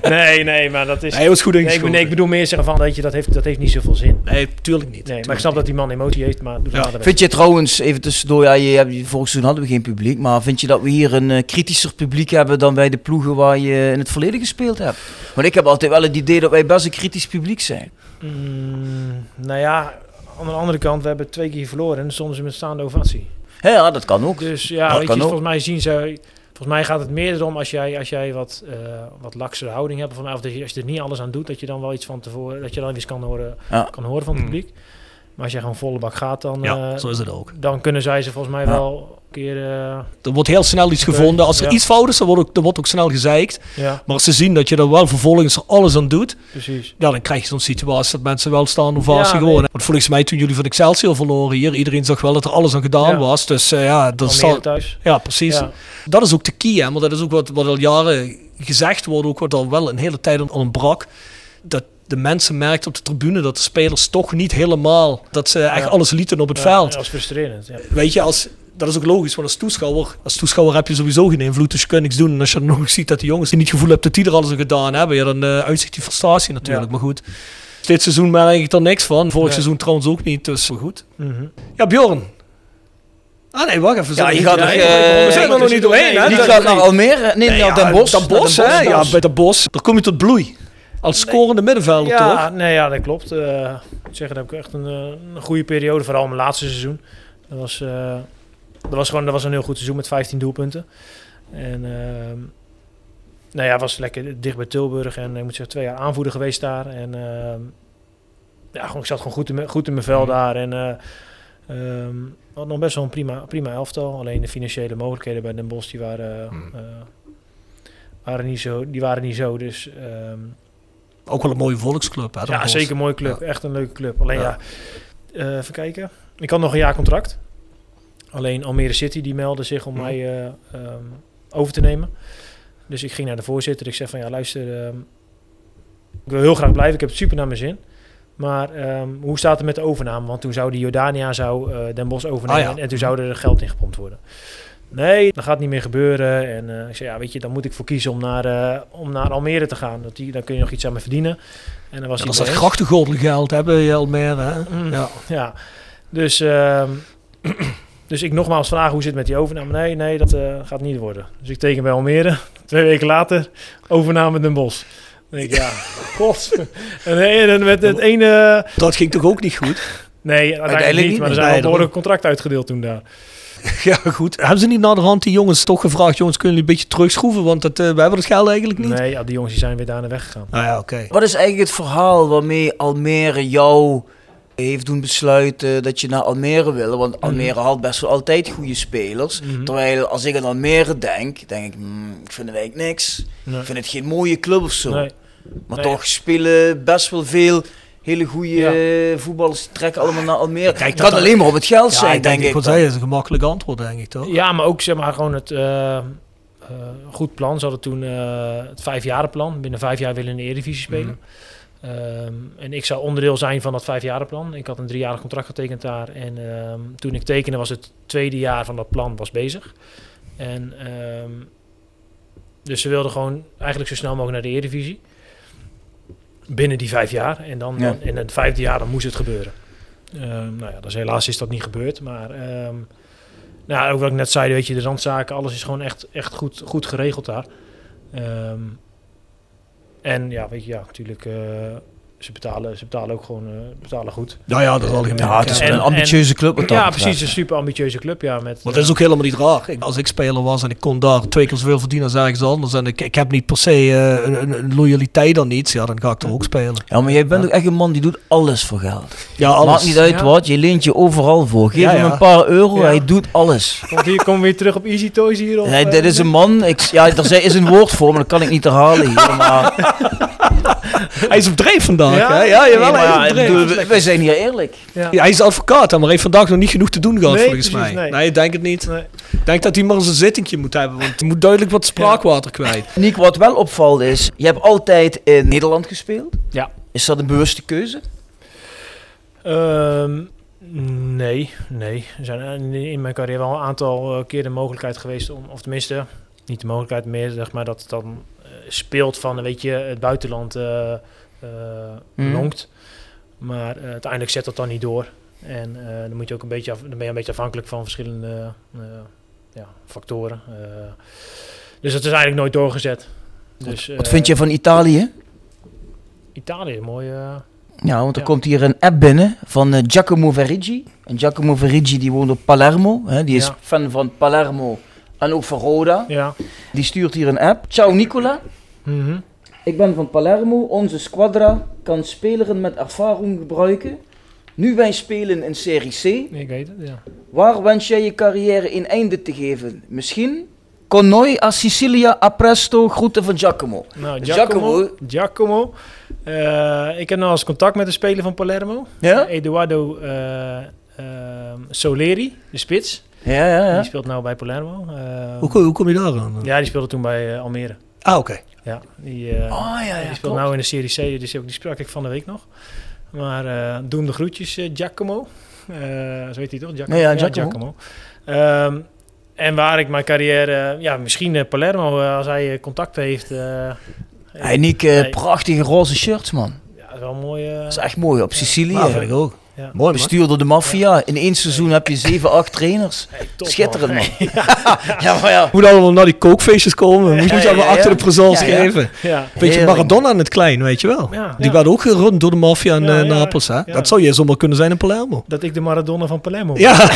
Nee, nee, maar dat is... Nee, hij was goed Nee, ik, ingeschoten. nee, ik bedoel meer zeggen van, weet je, dat heeft, dat heeft niet zoveel zin. Nee, tuurlijk niet. Nee, maar ik snap dat die man emotie heeft, maar doe Ja. Vind je trouwens, even tussendoor, ja, je, hebt- vorig seizoen hadden we geen publiek, maar vind je dat we hier een eh, kritischer publiek hebben dan bij de ploegen waar je in het verleden gespeeld hebt? Want ik heb altijd wel het idee dat wij best een kritisch publiek zijn. Mm, nou ja, aan de andere kant, we hebben twee keer verloren en ze met staande ovatie. Ja, ja, dat kan ook. Dus ja, Dat weet je, kan ook. volgens mij zien ze... Volgens mij gaat het meer erom als jij, als jij wat, eh wat laksere houding hebt. Mij, of dat je, als je er niet alles aan doet, dat je dan wel iets van tevoren... Dat je dan iets kan horen, Ja. kan horen van het Mm. publiek. Maar als jij gewoon volle bak gaat, dan, Ja, eh, zo is het ook. dan kunnen zij ze volgens mij Ja. wel keer... eh, Er wordt heel snel iets gevonden. Als er Ja. iets fout is, dan wordt, ook, dan wordt ook snel gezeikt. ja, Maar als ze zien dat je er wel vervolgens er alles aan doet, precies. ja, dan krijg je zo'n situatie dat mensen wel staan ovatie Ja, gewoon. nee. Want volgens mij toen jullie van Excelsior verloren hier, iedereen zag wel dat er alles aan gedaan was. Dus eh, ja, dat thuis. ja, precies. Dat is ook de key, hè, maar dat is ook wat, wat al jaren gezegd wordt, ook wat al wel een hele tijd ontbrak. Dat de mensen merkten op de tribune dat de spelers toch niet helemaal, dat ze echt alles lieten op het Ja, veld. Dat is frustrerend. Ja. Weet je, als, dat is ook logisch, want als toeschouwer, als toeschouwer heb je sowieso geen invloed, dus je kunt niks doen. En als je dan nog eens ziet dat die jongens die niet het gevoel hebben dat die er alles aan gedaan hebben, ja, dan eh uitzicht die frustratie natuurlijk. Ja. Maar goed, dit seizoen merk ik er niks van. Vorig Nee. seizoen trouwens ook niet, dus maar goed. Mhm. Ja, Bjorn. Ah nee, wacht even. Ja, we je zijn gaat er nog, niet- eh, we zijn er nog niet doorheen, hè? Die gaat nee. naar Almere, nee, Nee, naar ja, Den Bosch. Den Bosch, Den hè? Ja, Bosch. bij de Bos. Daar kom je tot bloei. Als scorende middenvelder, Ja, toch? nee, ja, dat klopt. Eh, ik moet zeggen, dat heb ik echt een, een goede periode, vooral mijn laatste seizoen. Dat was, eh, dat was gewoon dat was een heel goed seizoen met 15 doelpunten. En ehm nou ja, was lekker dicht bij Tilburg en ik moet zeggen twee jaar aanvoerder geweest daar. En ehm, ja, gewoon, ik zat gewoon goed in, mijn- goed in mijn vel Mhm. daar. En eh ehm, had nog best wel een prima, prima elftal. Alleen de financiële mogelijkheden bij Den Bosch die waren, Mhm. eh, waren, niet, zo, die waren niet zo. Dus Ook wel een mooie volksclub, hè? Ja, Bosch. zeker een mooie club. Echt een leuke club. Alleen Ja. ja, eh, even kijken. Ik had nog een jaar contract. Alleen Almere City die meldde zich om Mhm. mij eh, ehm, over te nemen. Dus ik ging naar de voorzitter. Ik zeg van ja, luister, ehm, ik wil heel graag blijven. Ik heb het super naar mijn zin. Maar ehm, hoe staat het met de overname? Want toen zou die Jordania zou, eh, Den Bosch overnemen Ah, ja. en toen zou er geld ingepompt worden. Nee, dat gaat niet meer gebeuren. En eh, ik zei, ja, weet je, dan moet ik voor kiezen om naar, om naar Almere te gaan. Dat die, dan kun je nog iets aan me verdienen. En dan was Ja, dat is dat geld hebben, je Almere, hè? Mm. Ja. Ja, dus, dus ik nogmaals vragen hoe zit het met die overname. Nee, nee, dat eh, gaat niet worden. Dus ik teken bij Almere. Twee weken later, overname Den Bosch. Dan denk ik, ja, god. En, nee, en met het ene... Dat ging toch ook niet goed? Nee, uiteindelijk, Uiteindelijk niet. Maar er zijn wel behoorlijk contract uitgedeeld toen daar. Ja, goed. Hebben ze niet naar de hand die jongens toch gevraagd, jongens, kunnen jullie een beetje terugschroeven? Want dat, eh, we hebben het geld eigenlijk niet. Nee, ja, die jongens die zijn weer daarna weggegaan. Nou ja, oké. Wat is eigenlijk het verhaal waarmee Almere jou heeft doen besluiten dat je naar Almere wil? Want Almere had best wel altijd goede spelers. Mhm. Terwijl als ik aan Almere denk, denk ik, hmm, ik vind het eigenlijk niks. Nee. Ik vind het geen mooie club of zo. Nee. Maar Nee. toch spelen best wel veel hele goede Ja. eh, voetballers die trekken allemaal naar Almere. Kijk, dat- kan alleen maar op het geld Ja, zijn, ik denk, denk ik ik. wat zei, is een gemakkelijk antwoord, denk ik, toch? Ja, maar ook zeg maar gewoon het eh, eh, goed plan. Ze hadden toen eh, het vijfjarenplan. Binnen vijf jaar willen in de Eredivisie spelen. Ehm, en ik zou onderdeel zijn van dat vijfjarenplan. Ik had een driejarig contract getekend daar. En ehm, toen ik tekende was het tweede jaar van dat plan was bezig. En ehm, dus ze wilden gewoon eigenlijk zo snel mogelijk naar de Eredivisie. Binnen die vijf jaar. En dan, Ja. in het vijfde jaar dan moest het gebeuren. Nou ja, dus helaas is dat niet gebeurd. Maar nou, ook wat ik net zei, weet je, de randzaken, alles is gewoon echt, echt goed, goed geregeld daar. En ja, weet je, ja, natuurlijk, eh, ze, betalen, ze betalen ook gewoon eh, betalen goed. Ja, ja, dat is algemeen. Ja, het is En- een ambitieuze club. wat dat Ja, betreft. precies, een super ambitieuze club, ja. Met, Maar dat is ook helemaal niet raar. Ik- als ik speler was en ik kon daar twee keer zoveel verdienen als ergens anders en ik, ik heb niet per se eh, een, loyaliteit aan iets, ja, dan ga ik er ook spelen. Ja, maar jij bent ook echt een man die doet alles voor geld. Ja, alles. Maakt niet uit Ja. wat, je leent je overal voor. Geef Ja, hem een paar euro, Ja. hij doet alles. Komt hier, komen we weer terug op Easy Toys hier? Of, Nee, eh, dit is een man, ik, ja, er is een woord voor, maar dat kan ik niet herhalen hier. Maar, Hij is op dreef vandaag, Ja? hè? Ja, jawel, Nee, hij is op dreef. we- wij zijn hier eerlijk. Ja. Ja, hij is advocaat, maar heeft vandaag nog niet genoeg te doen gehad, Nee, volgens precies, mij. nee. Nee, ik denk het niet. Nee. Ik denk dat hij maar eens een zittingje moet hebben, want hij moet duidelijk wat spraakwater kwijt. Niek, wat wel opvalt is, je hebt altijd in Nederland gespeeld. Ja. Is dat een bewuste keuze? Ehm, nee, nee. Er zijn in- in mijn carrière wel een aantal eh, keer de mogelijkheid geweest om, of tenminste, niet de mogelijkheid meer, zeg maar, dat het dan eh, speelt van, weet je, het buitenland eh eh, Mhm. lonkt. Maar eh, uiteindelijk zet dat dan niet door. En dan, moet je ook een beetje af, dan ben je een beetje afhankelijk van verschillende ja, factoren. Dus dat is eigenlijk nooit doorgezet. Dus, Wat eh, vind je van Italië? Italië, mooi. Ja, want er Ja. komt hier een app binnen van Giacomo Verigi. En Giacomo Verigi die woont op Palermo. Hè, die is Ja. fan van Palermo en ook van Roda. Ja. Die stuurt hier een app. Ciao Nicola. Mhm. Ik ben van Palermo. Onze squadra kan spelers met ervaring gebruiken. Nu wij spelen in Serie C. Ik weet het, ja. Waar wens jij je carrière een einde te geven? Misschien? Con noi a Sicilia a presto. Groeten van Giacomo. Nou, Giacomo. Giacomo. Eh, ik heb nou eens contact met de speler van Palermo. Ja? Eduardo eh, ehm, Soleri, de spits. Ja, ja, ja. Die speelt nou bij Palermo. Eh, Hoe, kom- hoe kom je daar aan? ja, die speelde toen bij eh, Almere. Ah, oké. Ja, die, eh, Oh, ja, ja, die speelt nou in de Serie C, dus ook, die sprak ik van de week nog. Maar eh doe hem de groetjes, Giacomo. Eh, zo heet hij toch? Giacomo. Ja, ja, Giacomo. Ehm, en waar ik mijn carrière, ja, misschien Palermo, als hij contact heeft. eh, Hey, Nick, Nee. prachtige roze shirts, man. ja, dat is wel een mooie. Dat is echt mooi. Op Sicilië. Ja, vind ik ook. Ja. Mooi, man. Bestuurd door de maffia. In één seizoen heb je 7, 8 trainers. Hey, top, Schitterend, man. man. ja, maar ja. Moet allemaal naar die kookfeestjes komen. Moet je ja, allemaal ja, achter ja. de présence Ja, ja. geven. Ja. Beetje Maradona in het klein, weet je wel. Ja, Die ja. werden ook gerund door de maffia in Ja, eh, Napels. Hè? ja. Dat zou je zomaar kunnen zijn in Palermo. Dat ik de Maradona van Palermo ben. Ja.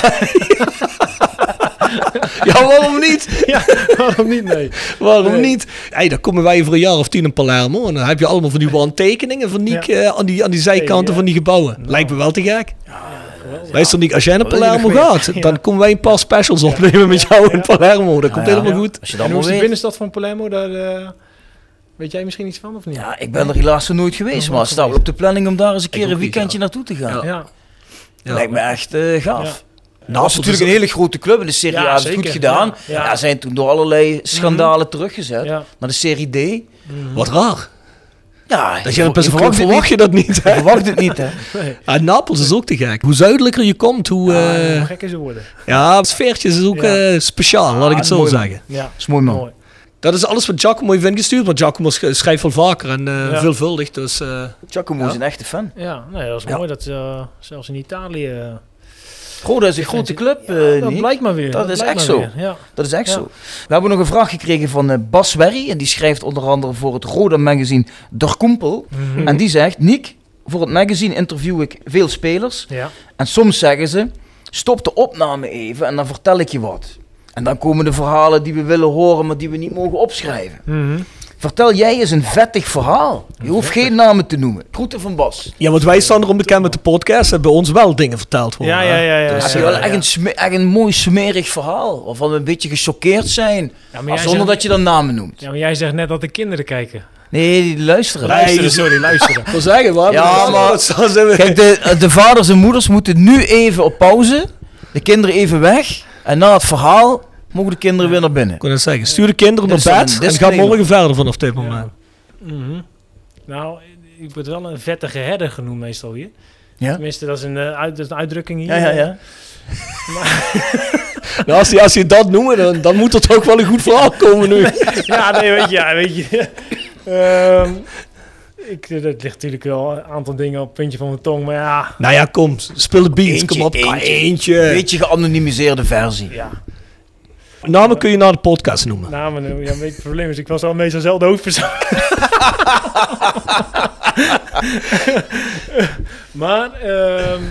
ja, waarom niet? Ja, waarom niet? Nee. Waarom Nee. niet? Hey, dan komen wij voor een jaar of tien in Palermo. En dan heb je allemaal van die handtekeningen van Niek Ja. eh, aan, die, aan die zijkanten ja. van die gebouwen. Lijkt me wel te gek. Luister Niek, als jij naar Palermo gaat, dan komen wij een paar specials opnemen met jou in. Palermo. Dat komt helemaal Ja. goed. Als je En dat hoe is de binnenstad van Palermo? Daar eh, weet jij misschien iets van of niet? Ja, ik ben er helaas nog nooit geweest. Nog Maar nooit het staat wel op de planning om daar eens een keer een niet, weekendje ja. naartoe te gaan. Ja. ja. Ja. Lijkt me echt eh, gaaf. Ja. Nou, dat is natuurlijk een hele grote club in de Serie Ja, A. Dat is goed gedaan. Ja, Ja, ja. zijn toen door allerlei schandalen teruggezet Ja. naar de Serie D. Wat raar. Ja, Dat je, ver- verwacht, verwacht je dat niet. Je Hè? verwacht het niet, hè? Nee. Ah, Napels is ook te gek. Hoe zuidelijker je komt, hoe... Ah, eh, hoe gek is het worden. ja, het sfeertje is ook Ja. eh, speciaal, laat ik het zo mooi, man. zeggen. Ja, Dat is mooi, man. mooi. Dat is alles wat Giacomo heeft ingestuurd, want Giacomo sch- schrijft wel vaker en eh, Ja. veelvuldig. Dus eh, Giacomo Ja. is een echte fan. Ja, nee, dat is Ja. mooi dat eh, zelfs in Italië... dat is een grote club, ja, eh, dat blijkt maar weer. Dat is echt zo. Ja. Dat is echt Ja. zo. We hebben nog een vraag gekregen van eh, Bas Werry. En die schrijft onder andere voor het Roda magazine Der Kumpel. Mhm. En die zegt, Nick, voor het magazine interview ik veel spelers. En soms zeggen ze, stop de opname even en dan vertel ik je wat. En dan komen de verhalen die we willen horen, maar die we niet mogen opschrijven. Mhm. Vertel jij eens een vettig verhaal. Je hoeft geen namen te noemen. Groeten van Bas. ja, want wij staan erom bekend met de podcast en bij ons wel dingen verteld worden. Ja, ja, ja. ja, Dus, ja, echt, een, sme- echt een mooi smerig verhaal. Waarvan we een beetje gechoqueerd zijn. Zonder zegt- dat je dan namen noemt. Ja, maar jij zegt net dat de kinderen kijken. Nee, die luisteren. Luisteren, sorry, luisteren. Ik wil zeggen, waar Ja, maar- dat. Kijk, de, de vaders en moeders moeten nu even op pauze. De kinderen even weg. En na het verhaal mogen de kinderen weer naar binnen. Ik kon zeggen, stuur de kinderen Dat naar bed een en ga morgen verder vanaf dit moment. Mhm. Nou, ik word wel een vettige herder genoemd meestal hier. Ja? Tenminste, dat is een, eh, uit, dat is een uitdrukking hier. Ja, ja, ja. Nou, als, die, als je dat noemt, dan, dan moet er toch wel een goed verhaal komen nu. Ja, nee, weet je, ja, weet je. Ehm, ik, er ligt natuurlijk wel een aantal dingen op het puntje van mijn tong, maar ja. nou ja, kom, speel de Eentje, kom op. Eentje. eentje. Beetje geanonimiseerde versie. Ja, Namen kun je naar de podcast noemen. namen, eh, ja, weet het probleem is, ik was al meestal zelf de hoofdpersoon. maar, ehm,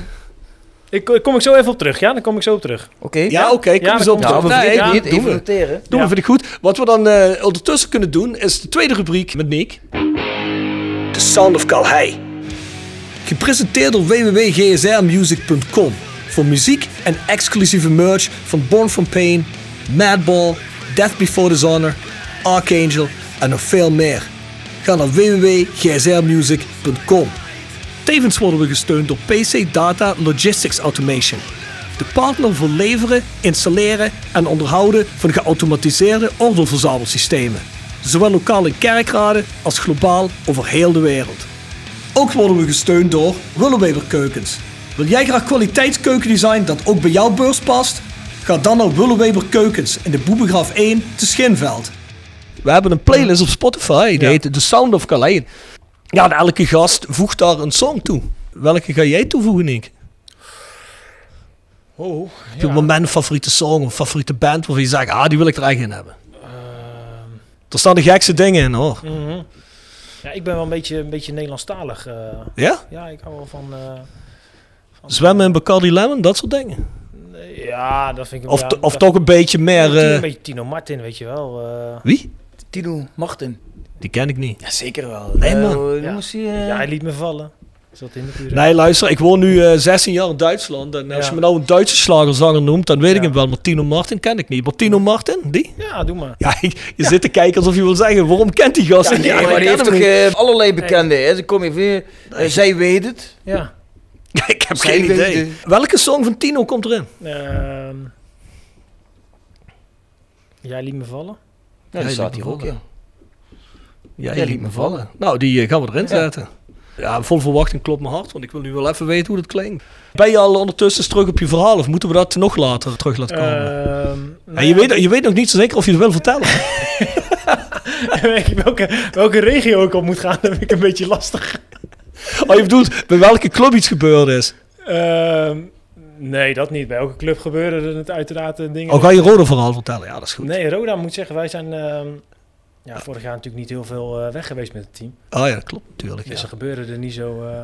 ik, ik kom ik zo even op terug, ja? Dan kom ik zo op terug. Oké? Ja, oké, kom Ja, eens dan op. Ja, Nee, vergeten ja, niet. doen Even we. noteren. Doen Ja. we, vind ik goed. Wat we dan eh, ondertussen kunnen doen, is de tweede rubriek met Nick. The Sound of Calhei. Gepresenteerd door www.gsrmusic.com. Voor muziek en exclusieve merch van Born From Pain, Madball, Death Before Dishonor, Archangel en nog veel meer. Ga naar www.gsrmusic.com. Tevens worden we gesteund door PC Data Logistics Automation. De partner voor leveren, installeren en onderhouden van geautomatiseerde ordeelverzamelsystemen. Zowel lokaal in kerkraden als globaal over heel de wereld. Ook worden we gesteund door Willeweber Keukens. Wil jij graag kwaliteitskeukendesign dat ook bij jouw beurs past? Ga dan naar Willeweber Keukens in de Boebegraaf 1 te Schinveld. We hebben een playlist op Spotify, die Ja. heet The Sound of Calais. Ja, en elke gast voegt daar een song toe. Welke ga jij toevoegen, Nick? Oh, Heb je op het moment een favoriete song of favoriete band waarvan je zegt, ah, die wil ik er echt in hebben? Ehm, Er staan de gekste dingen in, hoor. mhm. Ja, ik ben wel een beetje, een beetje Nederlandstalig. eh. Ja? ja, ik hou wel van... eh, van Zwemmen in Bacardi Lemon, dat soort dingen. Nee, Ja, dat vind ik... Of, ja, of toch een beetje meer... Tino- eh, een beetje Tino Martin, weet je wel. eh. wie? Tino Martin. Die ken ik niet. Ja, zeker wel. Nee, Eh, man. Ja. moest hij, eh, Ja, hij liet me vallen. Zat in de buurt. Nee, luister, ik woon nu eh 16 jaar in Duitsland. En als je me nou een Duitse slagerzanger noemt, dan weet ik hem wel. Maar Tino Martin ken ik niet. Maar Tino Martin, die? Ja, doe maar. Ja, je, je zit te kijken alsof je wil zeggen, waarom kent die gast Ja, niet? nee, Ja, maar ik die ken heeft hem toch niet. eh, allerlei bekenden. Hè? Ze komen weer. eh, zij weet het. Ja. ik heb Zij geen idee. weten. Welke song van Tino komt erin? Ehm, jij liet me vallen. Ja, die staat liet hier me ook, ja. Jij liet me vallen. Nou, die eh, gaan we erin zetten. Ja, vol verwachting klopt mijn hart, want ik wil nu wel even weten hoe dat klinkt. Ben je al ondertussen terug op je verhaal of moeten we dat nog later terug laten komen? Ehm, Ja, nou je, ja, weet, je weet nog niet zo zeker of je het wil vertellen. welke, welke regio ik op moet gaan, dat vind ik een beetje lastig. Oh, je bedoelt bij welke club iets gebeurd is? Ehm, nee, dat niet. Bij elke club gebeuren er het uiteraard eh, dingen. Oh, ga je rode verhaal vertellen? Ja, dat is goed. Nee, Roda moet zeggen, wij zijn ehm, ja, vorig jaar natuurlijk niet heel veel eh, weg geweest met het team. Oh ja, dat klopt natuurlijk. Dus Ja. er gebeurde er niet zo... eh,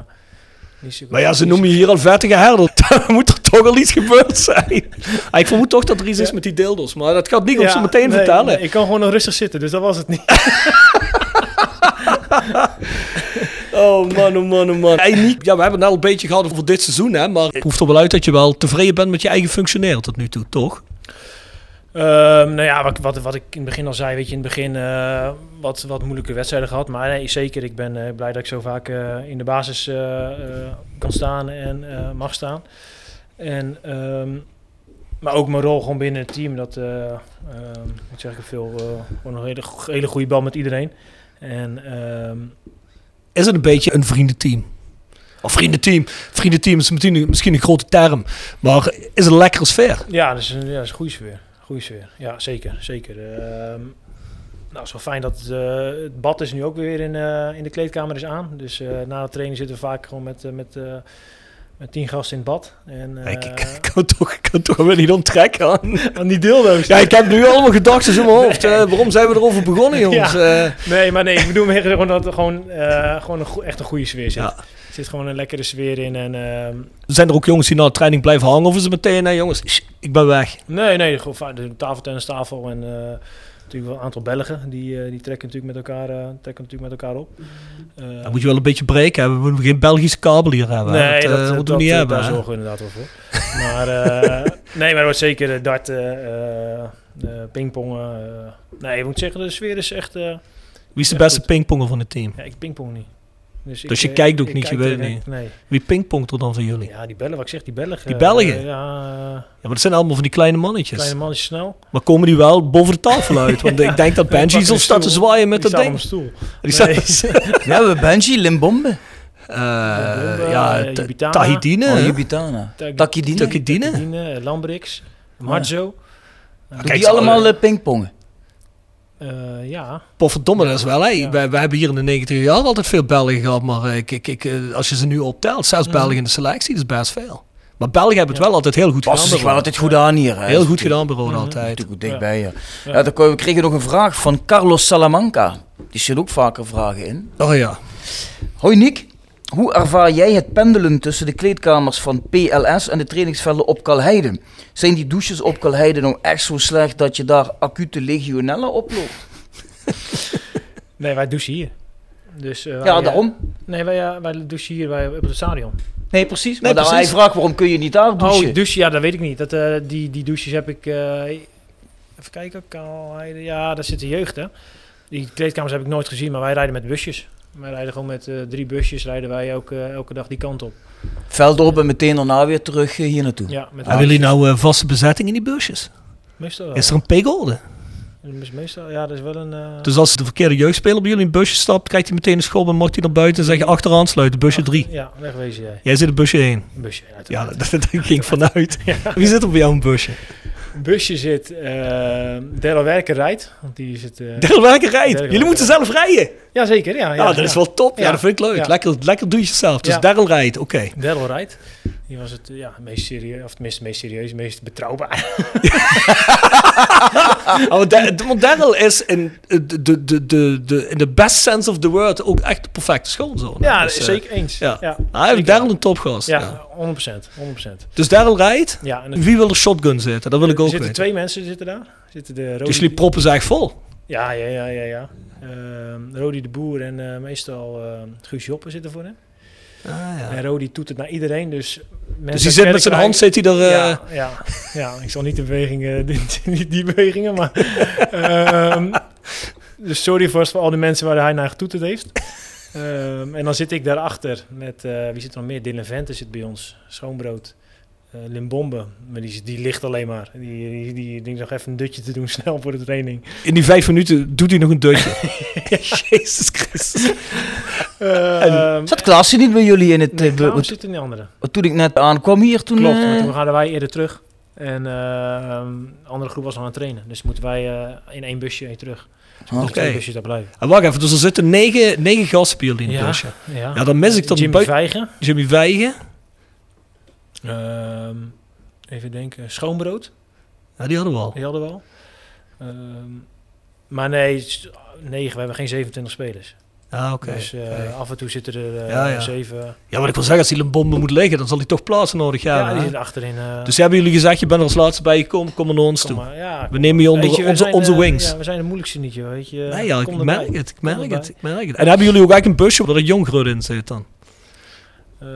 Maar ja, ze noemen je hier al vettige herder. Dan moet er toch al iets gebeurd zijn. Ah, ik vermoed toch dat er iets is met die dildos. Maar dat gaat niet op Ja, zo meteen nee, vertellen. nee, ik kan gewoon nog rustig zitten, dus dat was het niet. Oh man, oh man, oh man. Hey, Niek, ja, we hebben het al een beetje gehad over dit seizoen, hè. Maar het proeft er wel uit dat je wel tevreden bent met je eigen functioneren tot nu toe, toch? Ehm, nou ja, wat, wat, wat ik in het begin al zei, weet je, in het begin eh, wat, wat moeilijke wedstrijden gehad. Maar nee, zeker, ik ben eh, blij dat ik zo vaak eh, in de basis eh, eh, kan staan en eh, mag staan. En, ehm, maar ook mijn rol gewoon binnen het team, dat, eh ehm, ik zeg ik veel, eh, gewoon een hele, hele goede bal met iedereen. En ehm, Is het een beetje een vriendenteam? Of vriendenteam. Vriendenteam is misschien, misschien een grote term. Maar is het een lekkere sfeer? Ja, dat is een, ja, is een goede sfeer. Goede sfeer. Ja, zeker. zeker. Ehm, nou, het is wel fijn dat het, eh, het bad is nu ook weer in, eh, in de kleedkamer is aan. Dus eh, na de training zitten we vaak gewoon met, met, met tien gasten in het bad. En, eh, ik, ik, ik kan toch, ik kan toch weer niet onttrekken aan. aan die dildo's. Ja, ik heb nu allemaal gedachten in mijn hoofd. Eh, waarom zijn we erover begonnen, jongens? Eh, Nee, maar nee, ik bedoel meer gewoon dat er gewoon, eh, gewoon een echt een goede sfeer zit. Ja. Er zit gewoon een lekkere sfeer in. En, ehm, zijn er ook jongens die na de training blijven hangen? Of is het meteen, nee jongens, ik ben weg. nee, nee, gewoon de tafeltennistafel en eh, natuurlijk wel een aantal Belgen. Die, eh, die trekken natuurlijk met elkaar, eh, trekken natuurlijk met elkaar op. Eh, Dan moet je wel een beetje breken hebben. We moeten geen Belgische kabel hier hebben. Nee, dat, dat, niet hebben. daar zorgen we inderdaad wel voor. maar nee, maar er wordt zeker darten, eh, pingpongen. nee, ik moet zeggen, de sfeer is echt... Wie is de beste pingponger van het team? ja, ik pingpong niet. Dus ik, je eh, kijkt ook ik niet, je weet het Nee. Wie pingpongt er dan van jullie? Ja, die bellen, wat ik zeg, die Belgen. Die eh, Belgen? ja, eh, Ja, maar dat zijn allemaal van die kleine mannetjes. kleine mannetjes snel. Maar komen die wel boven de tafel uit? Want ik denk dat Benji zo staat te zwaaien met die dat ding. op een stoel. Die Nee. staat- Ja, we hebben Benji, Limbombe. Eh, Bomba, ja, t- Jubitana. Tahitine. Oh? Jubitana. Tak- Takidine. Takidine. Lambrix, Marzo. Doen Kijk, die allemaal pingpongen? Eh, ja, Potverdomme, dat is wel. Hè. Ja. Wij, wij hebben hier in de 90 jaar altijd veel Belgen gehad. Maar ik, ik, ik, eh, als je ze nu optelt, zes Belgen in de selectie, dat is best veel. Maar Belgen hebben het Ja. wel altijd heel goed Passen gedaan. zich wel altijd goed aan hier. hè. Heel goed gedaan Rode Mhm. altijd. Natuurlijk goed dichtbij, ja. Ja. ja. dan ko- we kregen nog een vraag van Carlos Salamanca. Die zit ook vaker vragen in. Oh ja. Hoi Nick, hoe ervaar jij het pendelen tussen de kleedkamers van PLS en de trainingsvelden op Kalheide? Zijn die douches op Kalheide nou echt zo slecht dat je daar acute legionella oploopt? nee, wij douchen hier. Dus, eh, wij, Ja, eh, daarom. Nee, wij, wij douchen hier bij, op het stadion. Nee, precies. Nee, Maar daar precies. hij vraagt waarom kun je niet daar douchen? Oh, douchen, ja, dat weet ik niet. Dat, eh, die, die douches heb ik... eh, even kijken, Kalheide, ja, daar zit de jeugd, hè. Die kleedkamers heb ik nooit gezien, maar wij rijden met busjes. Wij rijden gewoon met eh, drie busjes, rijden wij elke, elke dag die kant op. Veld op en meteen daarna weer terug eh, hier naartoe. Ja, met Hebben jullie nou eh, vaste bezetting in die busjes? Meestal wel. Is er een pegorde? Meest- Meestal, ja, dat is wel een... eh, Dus als de verkeerde jeugdspeler bij jullie in een busje stapt, krijgt hij meteen een schop en mag hij naar buiten en zeg je achteraan sluiten, busje 3. Ja, wegwezen jij. Jij zit in busje 1. Een busje, Ja, dat, dat ging ik vanuit. Wie zit er bij jou in een busje? Busje zit, eh Daryl Werker rijdt. Want die zit... eh Daryl Werker rijdt. Jullie moeten zelf rijden. ja, zeker. Ja, ja, Ja, dat is wel top. Ja, Ja. dat vind ik leuk. Lekker, lekker doe je het zelf. Dus. Daryl rijdt, oké. Daryl rijdt. Die was het eh, ja, meest serieus, of tenminste meest serieus, meest betrouwbaar. Oh, want want Daryl is in de, de, de, de, de, in the best sense of the word ook echt de perfecte schoonzoon. ja, Dus, eh, zeker eens. Ja. ja. Hij heeft. Daryl een topgast. Ja. Ja, 100%. 100%. Dus Daryl rijdt. Ja, en Wie wil er shotgun zitten? Dat wil ik er ook zitten twee mensen zitten daar. Zitten de Rodi, Dus jullie proppen ze echt vol. Ja, ja, ja, ja. ja. Ehm, Rodi de Boer en eh, meestal ehm Guus Joppen zitten voor hem. Ah, ja. En Rodi doet het naar iedereen, dus... Dus die zit met zijn hand, zit hij er... eh, Ja, ja, ja, ik zal niet de bewegingen, die, die, die bewegingen, maar... ehm, dus sorry voor voor al die mensen waar hij naar getoeterd heeft. En dan zit ik daarachter met, eh, wie zit er nog meer? Dylan Vente zit bij ons, Schoonbrood. Eh Limbombe, maar die, die ligt alleen maar. Die, die, die denkt nog even een dutje te doen snel voor de training. In die vijf minuten doet hij nog een dutje. Jezus Christus. Ehm, Zat Klaassen niet bij jullie in het... nee, eh, zit in die andere. wat toen ik net aankwam hier, toen... Klopt, eh, maar toen gaan wij eerder terug. En ehm, de andere groep was nog aan het trainen. Dus moeten wij eh, in één busje heen terug. Dus Oké. twee busjes daar blijven. En wacht even, dus er zitten negen, negen gasten bij jullie in het Ja, busje. ja. Ja, dan mis ik dan Jimmy Vijgen. Jimmy Vijgen. Ehm, even denken. Schoonbrood. Ja, die hadden we al. Die hadden we al. Ehm, maar nee, s- negen. We hebben geen 27 spelers. Ja, oké. Dus eh, af en toe zitten er eh, Ja, ja. zeven. Ja, wat ik wil zeggen, als hij een bombe moet liggen, dan zal hij toch plaatsen nodig Ja, hebben. die hè? zitten achterin. eh, Dus hebben jullie gezegd, je bent er als laatste bij gekomen, kom naar ons kom toe. maar, ja, We nemen je onder je, onze, onze wings. Ja, we zijn de moeilijkste niet, joh. Weet je. nee, ja, ik merk het, ik merk het, ik merk het. En hebben jullie ook eigenlijk een busje waar dat jonggroot in zit dan? Eh,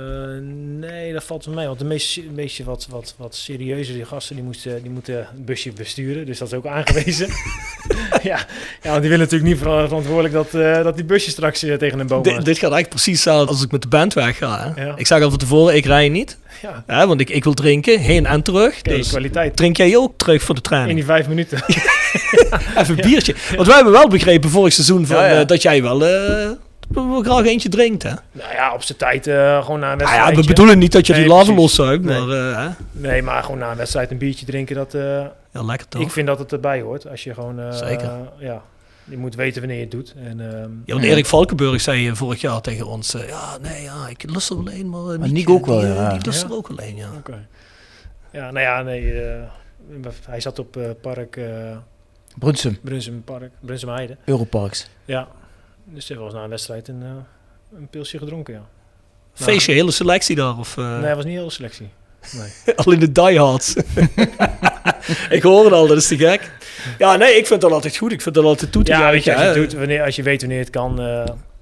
nee, dat valt me mee. Want de meeste, een beetje wat, wat, wat serieuzere gasten die, moesten, die moeten een busje besturen. Dus dat is ook aangewezen. ja, ja, want die willen natuurlijk niet ver- verantwoordelijk dat, eh, dat die busje straks eh, tegen een boom Dit, gaat. dit gaat eigenlijk precies hetzelfde als ik met de band wegga. Ja. Ik zeg al van tevoren, ik rij niet. Ja, Hè, want ik, ik wil drinken, heen en terug. dus kwaliteit. drink jij ook terug voor de In training? die vijf minuten. Even een biertje. Want wij hebben wel begrepen vorig seizoen van, dat jij wel, wel graag eentje drinkt. Hè? nou ja, op zijn tijd eh, gewoon na een Nou ja, wedstrijd. we bedoelen niet dat je die lava precies. loszuigt, Nee. maar eh, hè? Nee, maar gewoon na een wedstrijd een biertje drinken, dat... eh, ja, lekker toch? ik vind dat het erbij hoort. Als je gewoon... eh, Zeker. ja, je moet weten wanneer je het doet. En, ehm, Ja, want Erik Valkenburg zei vorig jaar tegen ons, ja, nee, ja, ik lust er alleen, maar, uh, Maar Nick ook wel, ja. Die lust Ja. er ook alleen, ja. Oké. Ja, nou ja, nee. eh, hij zat op eh, park eh Brunsum, Brunsum Park, Brunsum Heide. Europarks. Ja. Dus hij was na een wedstrijd een, eh, een pilsje gedronken, ja. Feestje, hele selectie daar, of eh, Nee, hij was niet heel selectie. Nee. al in de diehards. ik hoor het al, dat is te gek. Ja, nee, ik vind dat altijd goed. Ik vind dat altijd toe te ja, weet je, als je, het doet, wanneer, als je weet wanneer het kan.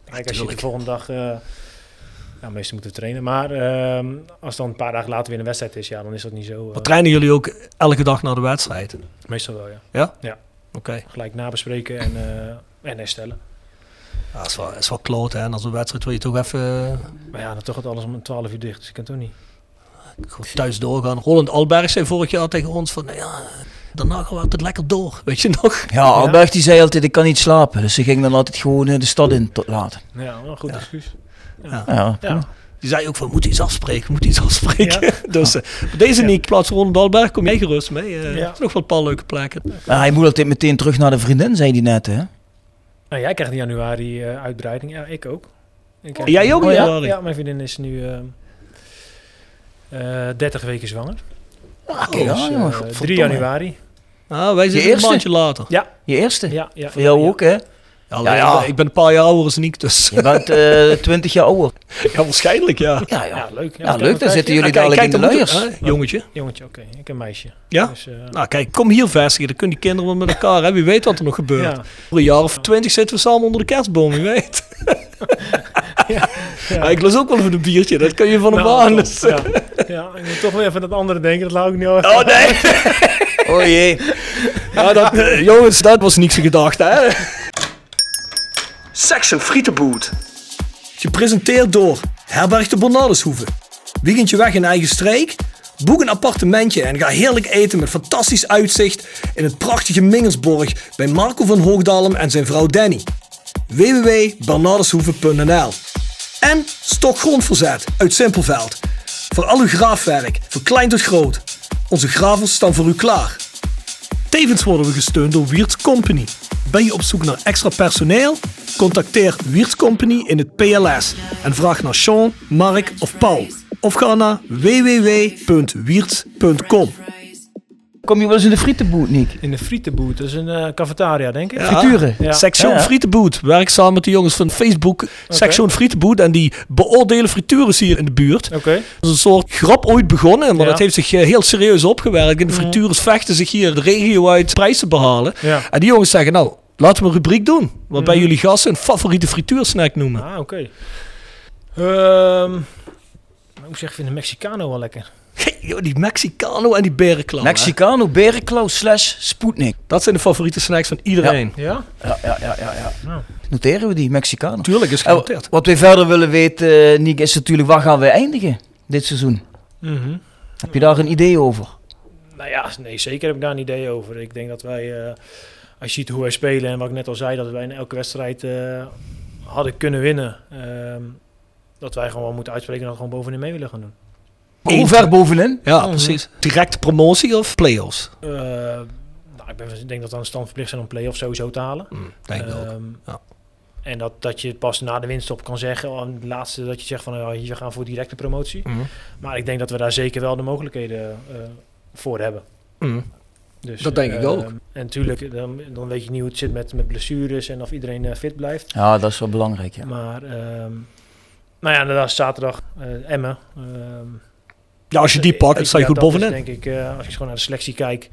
kijk, als je de volgende dag... ja, meestal moeten we trainen. Maar ehm, als dan een paar dagen later weer een wedstrijd is, ja, dan is dat niet zo... Maar trainen jullie ook elke dag naar de wedstrijd? meestal wel, ja. Oké. Gelijk nabespreken en, en herstellen. Ja, dat is wel, is wel kloot, hè. En als een wedstrijd wil je toch even eh, Maar ja, dan toch gaat alles om 12 uur dicht, dus ik kan toch niet. goed thuis doorgaan. Roland Alberg zei vorig jaar tegen ons van, nou ja, daarna gaan we altijd lekker door. Weet je nog? Ja, Alberg die zei altijd, ik kan niet slapen. Dus ze ging dan altijd gewoon eh, de stad in tot later. Ja, wel een goed Ja. excuus. Ja, Ja. Die zei ook van, moet iets afspreken, moet iets afspreken. Ja. dus eh, deze niet, plaats Roland Alberg, kom jij gerust mee. Eh, Ja. Er is nog wel een paar leuke plekken. Hij moet altijd meteen terug naar de vriendin, zei hij net, hè? Nou, jij krijgt in januari eh, uitbreiding. Ja, ik ook. Ik krijg- Jij ook in Oh, ja? januari? Ja, mijn vriendin is nu eh eh 30 weken zwanger. Ah, kijk, Dus, ja, eh, jongen, 3 godverdomme. januari. Ah, wij zitten een eerste? maandje later. Ja, Je eerste? ja, ja. Voor jou ja, ook, hè? Ja, Ja, ja. Ik, ben, ik een paar jaar ouder als Niek, dus Je bent eh 20 jaar ouder. ja, waarschijnlijk ja. Ja, Ja, ja. leuk. Ja, leuk, dan zitten jullie Ah, kijk, dadelijk in de luiers. jongetje. Jongetje, oké. Ik een meisje. Ja? Dus, eh, Nou kijk, kom hier vestigen, dan kunnen die kinderen wel met elkaar, hè. wie weet wat er nog gebeurt. ja. Voor een jaar of twintig zitten we samen onder de kerstboom, wie weet. Ja. Ja, ik lust ook wel even een biertje, dat kun je van een Nou, baan. Dus. ja. ja, ik moet toch weer even dat andere denken. Dat laat ik niet over. Oh nee! Oh jee. Ja, dat, eh, jongens, dat was niks gedacht, hè? Section Frietenboot. Gepresenteerd door Herberg de Bernardeshoeve. Weekendje weg in eigen streek? Boek een appartementje en ga heerlijk eten met fantastisch uitzicht in het prachtige Mingelsborg bij Marco van Hoogdalem en zijn vrouw Danny. www.bernardeshoeve.nl En Stokgrondverzet uit Simpelveld. Voor al uw graafwerk, van klein tot groot. Onze gravels staan voor u klaar. Tevens worden we gesteund door Wiert's Company. Ben je op zoek naar extra personeel? Contacteer Wiert's Company in het PLS en vraag naar Sean, Mark of Paul. Of ga naar www.wierts.com. Kom je wel eens in de frietenboot, Nick? In de frietenboot, dat is een eh, cafetaria, denk ik. Ja. Frituren? Ja. Section Ja, ja. Frietenboot. Werk samen met de jongens van Facebook. Section Frietenboot. En die beoordelen frituurs hier in de buurt. Oké. Dat is een soort grap ooit begonnen. Maar Ja. dat heeft zich eh, heel serieus opgewerkt. En de frituurs vechten zich hier de regio uit prijs te behalen. Ja. En die jongens zeggen, nou, laten we een rubriek doen. Waarbij Mhm. jullie gasten een favoriete frituursnack noemen. Ah, oké. Ehm, ik moet zeggen, ik vind de Mexicano wel lekker. Joh, die Mexicano en die berenklauw. hè. Mexicano, berenklauw slash Sputnik. Dat zijn de favoriete snacks van iedereen. Ja? Ja, ja, ja, ja. ja. Nou. Noteren we die, Mexicano. Tuurlijk is Eh, genoteerd. wat wij verder willen weten, eh, Nick, is natuurlijk waar gaan we eindigen dit seizoen? Mhm. Heb je daar een idee over? Nou ja, nee, zeker heb ik daar een idee over. Ik denk dat wij, eh, als je ziet hoe wij spelen en wat ik net al zei, dat wij in elke wedstrijd eh, hadden kunnen winnen. Ehm, dat wij gewoon moeten uitspreken dat we gewoon bovenin mee willen gaan doen. Hoe ver bovenin? Ja, Mhm. precies. Directe promotie of play-offs? Eh, nou, ik, ben, ik denk dat we aan de stand verplicht zijn om play-off sowieso te halen. Mm, denk ik ook. Ehm, Ja. En dat, dat je pas na de winststop kan zeggen, oh, het laatste dat je zegt van oh, hier we gaan voor directe promotie. Mhm. Maar ik denk dat we daar zeker wel de mogelijkheden eh, voor hebben. Mhm. Dus, Dat denk ik ehm, ook. En natuurlijk, dan, dan weet je niet hoe het zit met, met blessures en of iedereen eh, fit blijft. Ja, dat is wel belangrijk, ja. Maar, ehm, nou ja, inderdaad, zaterdag uh, Emmen. Ja, als je die ik- pakt, ik- dan sta je goed bovenin. denk ik, eh, als je gewoon naar de selectie kijkt,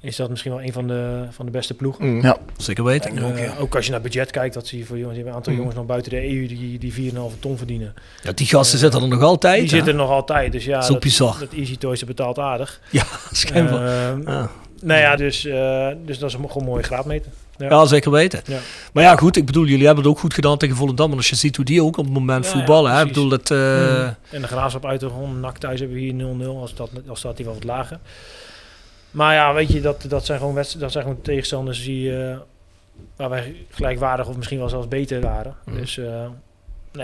is dat misschien wel een van de, van de beste ploegen. Mm, Ja. Zeker weten. En, ook, eh, ja. ook als je naar budget kijkt, dat zie je voor jongens, je hebt een aantal Mm. jongens nog buiten de EU die, die 4,5 ton verdienen. Ja, die gasten Eh, zitten er nog altijd. Die hè? zitten er nog altijd, dus ja, Dat is ook bizar. dat Easy Toys betaalt aardig. Ja, schijnbaar. Ehm, ja. Nou ja, dus, eh, dus dat is een gewoon een mooie graadmeter. Ja. Ja, zeker weten. Ja. Maar ja, goed, ik bedoel, jullie hebben het ook goed gedaan tegen Volendam. En als je ziet hoe die ook op het moment voetballen, hè, ik bedoel, dat... eh, Mm. En de graafschap uit de grond, nak thuis hebben we hier 0-0, als dat, als dat die wel wat lager. Maar ja, weet je, dat, dat zijn gewoon wedst- dat zijn gewoon tegenstanders die, eh, waar wij gelijkwaardig of misschien wel zelfs beter waren. Mhm. Dus eh, nou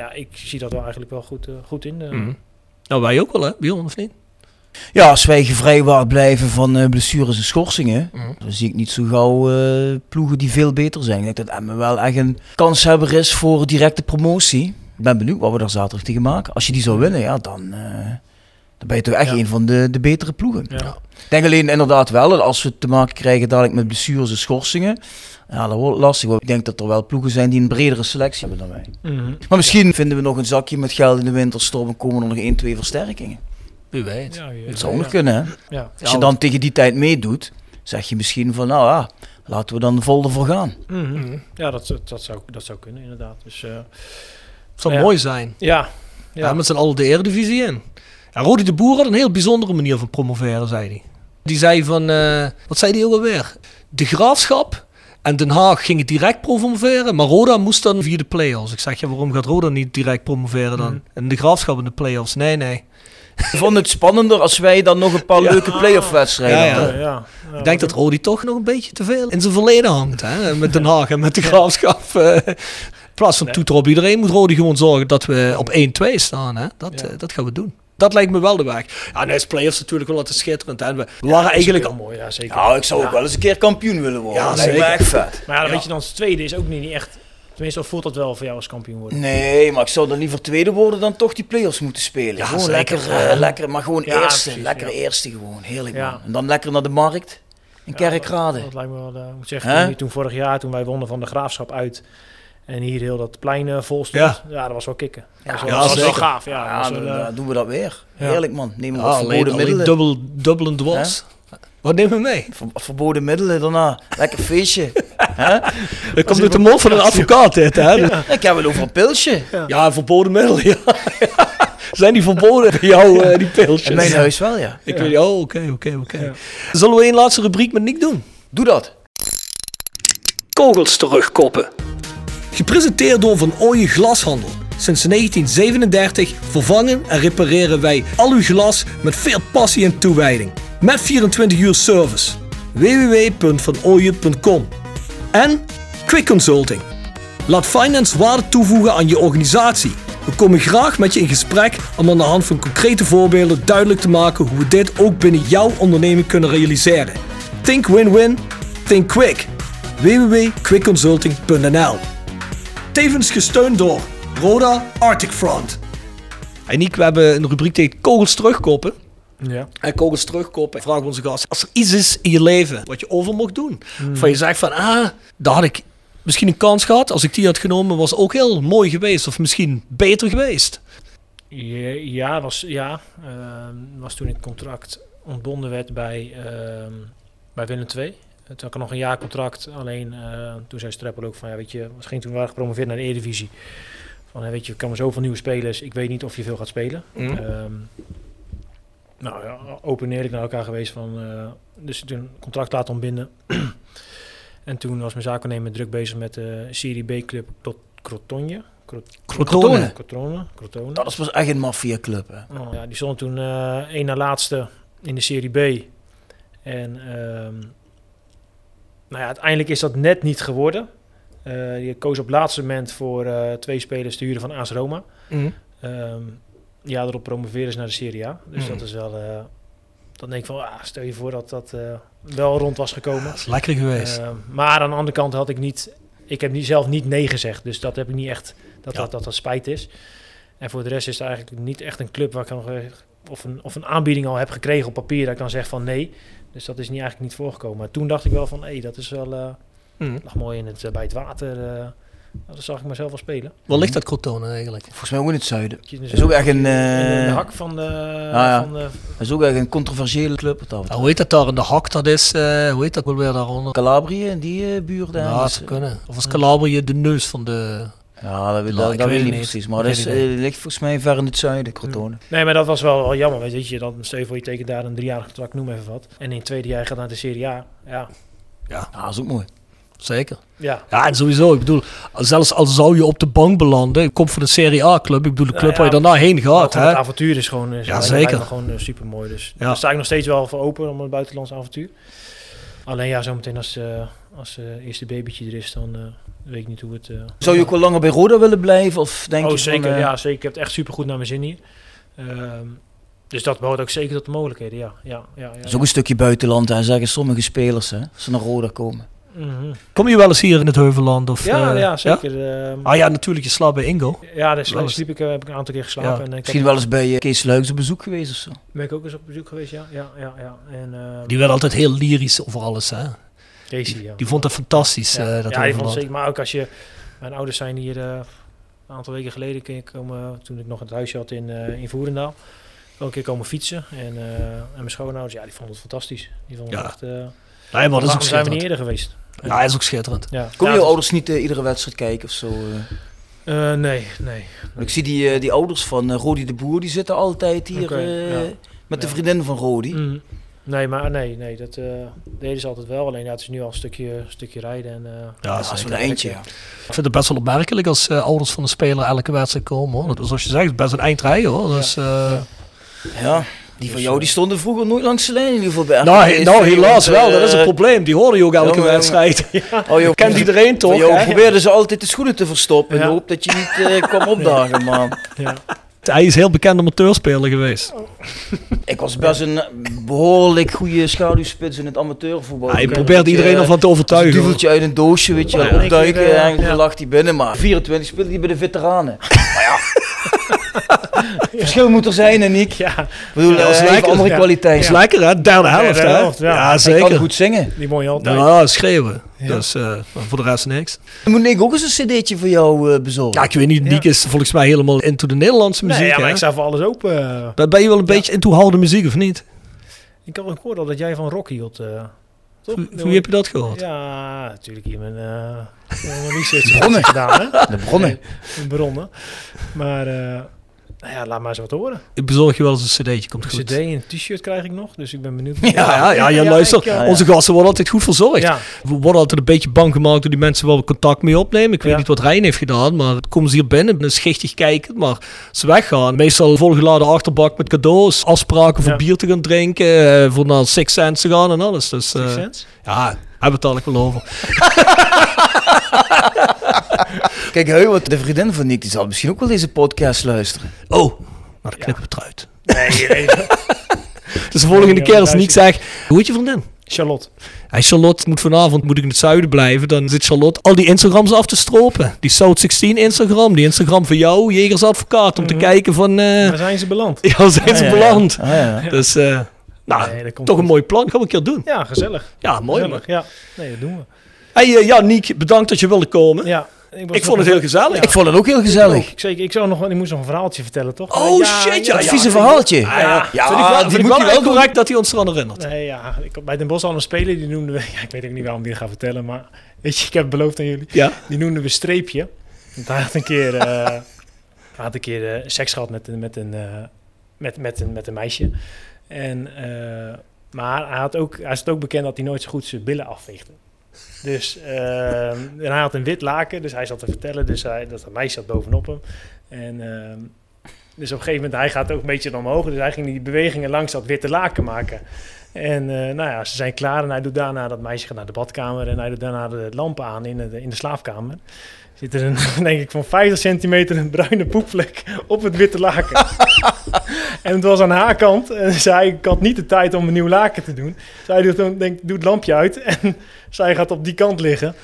ja, ik zie dat wel eigenlijk wel goed, goed in. mhm. Nou, wij ook wel, hè, Bjorn, of niet? Ja, als wij gevrijwaard blijven van eh, blessures en schorsingen, Mhm. dan zie ik niet zo gauw eh, ploegen die veel beter zijn. Ik denk dat Emmen wel echt een kanshebber is voor directe promotie. Ik ben benieuwd wat we daar zaterdag tegen maken. Als je die zou winnen, ja, dan, eh, dan ben je toch echt Ja. een van de, de betere ploegen. Ja. Ik denk alleen inderdaad wel dat als we te maken krijgen dadelijk met blessures en schorsingen, ja, dat wordt lastig. Want ik denk dat er wel ploegen zijn die een bredere selectie hebben dan wij. Mhm. Maar misschien vinden we nog een zakje met geld in de winterstop en komen er nog één, twee versterkingen. Wie weet. Ja, je- Dat zou ja. nog kunnen, hè? Ja. Als je dan tegen die tijd meedoet, zeg je misschien van, nou ja, laten we dan vol ervoor gaan. Mhm. Ja, dat, dat, zou, dat zou kunnen inderdaad. Dus, eh, Het zou Ja. mooi zijn. ja, Ja. ja. met z'n allen de Eredivisie in. Ja, Rodi de Boer had een heel bijzondere manier van promoveren, zei hij. Die zei van, eh, wat zei hij ook alweer? De Graafschap en Den Haag gingen direct promoveren, maar Roda moest dan via de play-offs. Ik zeg, ja, waarom gaat Roda niet direct promoveren dan? Mhm. En de Graafschap in de play-offs? Nee, nee. Ik vond het spannender als wij dan nog een paar Ja. leuke play-off wedstrijden Ja, ja. hadden. Ja, ja. Ja, Ik denk dat Rodi toch nog een beetje te veel in zijn verleden hangt. Hè? Met Den Haag en met de. Graafschap. eh. In plaats van Nee. toeter op iedereen moet Rodi gewoon zorgen dat we op 1-2 staan. Hè? Dat, Ja. eh, dat gaan we doen. Dat lijkt me wel de weg. Ja, nee, is play-offs natuurlijk wel altijd schitterend. Hè? We Ja, waren eigenlijk... heel mooi, ja, zeker. Nou, ik zou ook Ja. wel eens een keer kampioen willen worden. Ja, dat lijkt me zeker. echt vet. Maar ja, dan Ja. weet je dan, als tweede is ook niet niet echt... Tenminste, of voelt dat wel voor jou als kampioen worden? Nee, maar ik zou dan liever tweede worden dan toch die play-offs moeten spelen. Ja, gewoon zeker. lekker, eh, lekker, maar gewoon Ja, eerste. precies, lekker ja. eerste gewoon, heerlijk Ja. man. En dan lekker naar de markt in Ja, Kerkrade. Dat, dat lijkt me wel... ik moet zeggen, toen, toen vorig jaar, toen wij wonnen van de Graafschap uit... En hier heel dat plein eh, vol stond. Ja. Ja. dat was wel kicken. Ja, dat was, ja, dat was wel gaaf. Ja, Ja, was dan doen we dat weer. Heerlijk man. Nemen we Ja, wat alleen, verboden alleen middelen. dubbel, dubbel en dwars. Wat nemen we mee? Ver- verboden middelen daarna. Lekker feestje. Hè? Dat komt uit de mond van een advocaat dit. Hè? Ik heb het over een pilsje. Ja, verboden middel. Ja. Zijn die verboden bij jou, eh, die pilsjes? In mijn huis wel, ja. Ik weet, oh, oké, oké, oké. Ja. Zullen we een laatste rubriek met Nick doen? Doe dat. Kogels terugkoppen. Gepresenteerd door Van Ooyen Glashandel. Sinds 1937 vervangen en repareren wij al uw glas met veel passie en toewijding. Met 24 uur service. www.vanooyen.com En Quick Consulting. Laat finance waarde toevoegen aan je organisatie. We komen graag met je in gesprek om aan de hand van concrete voorbeelden duidelijk te maken hoe we dit ook binnen jouw onderneming kunnen realiseren. Think win-win, think quick. www.quickconsulting.nl Tevens gesteund door Roda Arctic Front. En Nick, we hebben een rubriek tegen kogels terugkoppen. Ja. En kogels terugkoppen. Vragen we onze gast. Als er iets is in je leven wat je over mocht doen. Hmm. Van je zegt van, ah, daar had ik misschien een kans gehad. Als ik die had genomen, was ook heel mooi geweest. Of misschien beter geweest. Ja, ja, was, ja ehm, was toen ik contract ontbonden werd bij, ehm, bij Willem II. Toen had ik nog een jaar contract. Alleen eh, toen zei Streppel ook van, ja, weet je, misschien toen we waren gepromoveerd naar de Eredivisie. Van, ja, weet je, er komen zoveel nieuwe spelers. Ik weet niet of je veel gaat spelen. Mhm. Ehm, nou ja, open en eerlijk naar elkaar geweest van, eh, dus toen contract laten ontbinden. en toen was mijn zaakwaarnemer druk bezig met de Serie B-club tot Crotonje. Crot- Crotone. Crotone. Crotone. Dat was echt een maffiaclub, hè. Oh, ja, die stond toen eh één na laatste in de Serie B. En ehm, nou ja, uiteindelijk is dat net niet geworden. Eh je koos op het laatste moment voor eh, twee spelers te huren van AS Roma. Mhm. Ehm ja, erop promoveren ze naar de Serie A. Dus Mhm. dat is wel... eh, dan denk ik van, ah, stel je voor dat dat eh, wel rond was gekomen. Dat is lekker geweest. Ehm, maar aan de andere kant had ik niet... Ik heb niet, zelf niet nee gezegd. Dus dat heb ik niet echt... Dat Ja. dat, dat, dat spijt is. En voor de rest is het eigenlijk niet echt een club waar ik nog... Of een, of een aanbieding al heb gekregen op papier dat ik dan zeg van nee. Dus dat is niet, eigenlijk niet voorgekomen. Maar toen dacht ik wel van, hé, dat is wel... eh Mhm. lag mooi in het, eh, bij het water. Eh dat zag ik mezelf wel spelen. Waar ligt dat Crotone eigenlijk? Volgens mij ook in het zuiden. Dat is ook echt een, in de, eh, de hak van de... ja. Van de Dat is ook echt een controversiële club. Wat dat Nou, hoe heet dat daar in de hak? Dat is, eh, hoe heet dat wel weer daaronder? Calabrië en die eh buurt daar. Ja, dat dat is, zou kunnen. Of was Calabrië de neus van de... Ja, dat, weet- Nou, dat, ik dat weet ik het niet precies. Maar dat is, ligt volgens mij ver in het zuiden, Crotone. Nee, maar dat was wel, wel jammer. Weet je, dan stel je voor je tekent daar een driejarig contract, noem even wat. En in het tweede jaar gaat naar de Serie A. Ja, Ja, dat is ook mooi. Zeker. ja. Ja, en sowieso. Ik bedoel, zelfs al zou je op de bank belanden, ik kom van een Serie A-club. Ik bedoel, de Nou club ja, waar je daarna heen gaat. het Hè? avontuur is gewoon, is Ja, lijkt- zeker. gewoon super mooi. Dus Ja. daar sta ik nog steeds wel voor open om een buitenlands avontuur. Alleen ja, zometeen als, eh als eh eerste babytje er is, dan eh, weet ik niet hoe het... eh, Zou je ook wel langer bij Roda willen blijven? Of denk oh, je van, zeker. eh, ja, zeker. Ik heb het echt super goed naar mijn zin hier. Ehm, dus dat behoort ook zeker tot de mogelijkheden, ja. ja, ja, ja, Dat is ook een stukje buitenland, hè, zeggen sommige spelers, hè, als ze naar Roda komen. Mhm. Kom je wel eens hier in het Heuvelland? Of, ja, eh, ja, zeker. Ehm, Ah ja, natuurlijk. Je slaapt bij Ingo. Ja, daar sliep ik, eh, heb ik een aantal keer geslapen. Ja. En, eh, ik Misschien heb, wel eens bij Kees Luiks op bezoek geweest of zo. ben ik ook eens op bezoek geweest, ja. ja, ja, ja. En, eh, Die werd altijd heel lyrisch over alles. Hè? Casey, ja. Die vond het fantastisch. ja, eh, dat ja, die vond Heuvelland. het zeker. Maar ook als je... Mijn ouders zijn hier eh, een aantal weken geleden keer komen, toen ik nog het huisje had in, eh in Voerendaal. Ook een keer komen fietsen. En, eh, en mijn schoonouders, ja, die vonden het fantastisch. Die vonden Ja. het echt... eh Nee, maar dat is ook zijn we niet eerder geweest? Ja, hij is ook schitterend. Ja. Kom ja, je het- ouders niet eh, iedere wedstrijd kijken of zo? eh? eh, nee, nee. Ik zie die, eh, die ouders van Rodi de Boer, die zitten altijd hier eh, met de vriendin van Rodi. Mhm. Nee, maar nee, nee, dat eh, deden ze altijd wel. Alleen ja, het is nu al een stukje, stukje rijden. En, eh, Ja, Als zeker. we een eindje, ja. Ik vind het best wel opmerkelijk als ouders van een speler elke wedstrijd komen. Hoor. Dat is, zoals je zegt, best een eind rijden. Hoor. Dus, eh, Ja. Ja, die van Dus, jou eh, die stonden vroeger nooit langs de lijn in ieder geval bij nou, nou, helaas wel. Dat is een eh, probleem. Die horen je ook elke wedstrijd. Oh, joh, Kent iedereen toch? Van jou probeerden ze altijd de schoenen te verstoppen in Ja. de hoop dat je niet eh, kwam opdagen, man. ja. Hij is heel bekend amateurspeler geweest. Ik was best een eh, behoorlijk goede schaduwspits in het amateurvoetbal. Hij Ik probeert iedereen ervan te een overtuigen. hoor. duveltje uit een doosje, weet je, Ja, wel, opduiken en ja. dan lag hij binnen. Maar 24 speelde hij bij de veteranen. Maar ja, verschil moet er zijn en ik. ja, Ik bedoel, Ja, dat is eh, heeft lekker. andere Ja. kwaliteit. is lekker hè? Derde helft derde hè? helft, ja. zeker. kan goed zingen. die mooie altijd. Ja, schreeuwen. Ja. Dus eh, maar voor de rest niks. Moet ik ook eens een cd'tje voor jou eh, bezorgen? Ja, ik weet niet. Niek is volgens mij helemaal into de Nederlandse muziek. nee, ja, maar hè? ik sta voor alles open. Ben je wel een beetje into harde muziek of niet? Ik had ook gehoord al dat jij van rock hield. eh toch? Hoe, heb je dat gehoord? Ja, natuurlijk hier mijn, eh mijn research gedaan, hè? De bronnen. Bronnen. Maar, eh, nou ja, laat maar eens wat horen. Ik bezorg je wel eens een cd'tje. Komt Een goed. cd en een t-shirt krijg ik nog, dus ik ben benieuwd. Ja, ja, ja, luister. ik, ja. Onze gasten worden altijd goed verzorgd. We worden altijd een beetje bang gemaakt door die mensen waar we contact mee opnemen. Ik weet niet wat Rijn heeft gedaan, maar komen ze hier binnen, een schichtig kijken, maar ze weggaan. Meestal volgeladen achterbak met cadeaus, afspraken voor bier te gaan drinken, eh, voor naar Six Sense te gaan en alles. Dus eh, Six Sense? ja, hebben we het eigenlijk wel over. Kijk, Heu, wat de vriendin van Nick, die zal misschien ook wel deze podcast luisteren. Oh, maar dan knippen we het eruit. Nee, nee. Dus de volgende keer als. Nick zegt, hoe heet je vriendin? Charlotte. Hey Charlotte moet vanavond moet ik in het zuiden blijven. Dan zit Charlotte al die Instagrams af te stropen. Die South 16 Instagram, die Instagram van jou, Jegers Advocaat, om te Mhm. kijken van... eh Waar zijn ze beland? ja, zijn ze Ah, ja, beland? ja. Ah, ja. Dus, eh, nou, Nee, dat komt toch een goed. mooi plan. Gaan we een keer doen. Ja, gezellig. Ja, mooi man. Ja, nee, dat doen we. Hey, eh, ja, Niek, bedankt dat je wilde komen. Ja, Ik vond het heel gezellig. Ik vond het ook heel gezellig. Ik, zeker, ik, zou nog, ik moest nog een verhaaltje vertellen, toch? Oh Ja, shit, ja. Dat ja. vieze verhaaltje. Ah, ja, Ja, vind ik wel, vind moet wel je correct dat hij ons eraan herinnert. Nee, ja, ik, bij Den Bosch al een speler, die noemden we... Ja, ik weet ook niet waarom die dat ga vertellen, maar... Weet je, ik heb het beloofd aan jullie. Ja. Die noemden we Streepje. Want hij had een keer, eh, hij had een keer eh, seks gehad met een, met, een, eh, met, met, een, met een meisje. En, eh, maar hij, had ook, hij is het ook bekend dat hij nooit zo goed zijn billen afveegde. Dus eh, en hij had een wit laken, dus hij zat te vertellen dus hij, dat een meisje zat bovenop hem. En eh, dus op een gegeven moment, hij gaat ook een beetje omhoog. Dus hij ging die bewegingen langs dat witte laken maken. En eh, nou ja, ze zijn klaar en hij doet daarna, dat meisje gaat naar de badkamer en hij doet daarna de lampen aan in de, in de slaapkamer. Zit er een, denk ik, van 50 centimeter een bruine poepvlek op het witte laken. en het was aan haar kant en zij ik had niet de tijd om een nieuw laken te doen. Zij doet, dan, denk, doet het lampje uit en zij gaat op die kant liggen.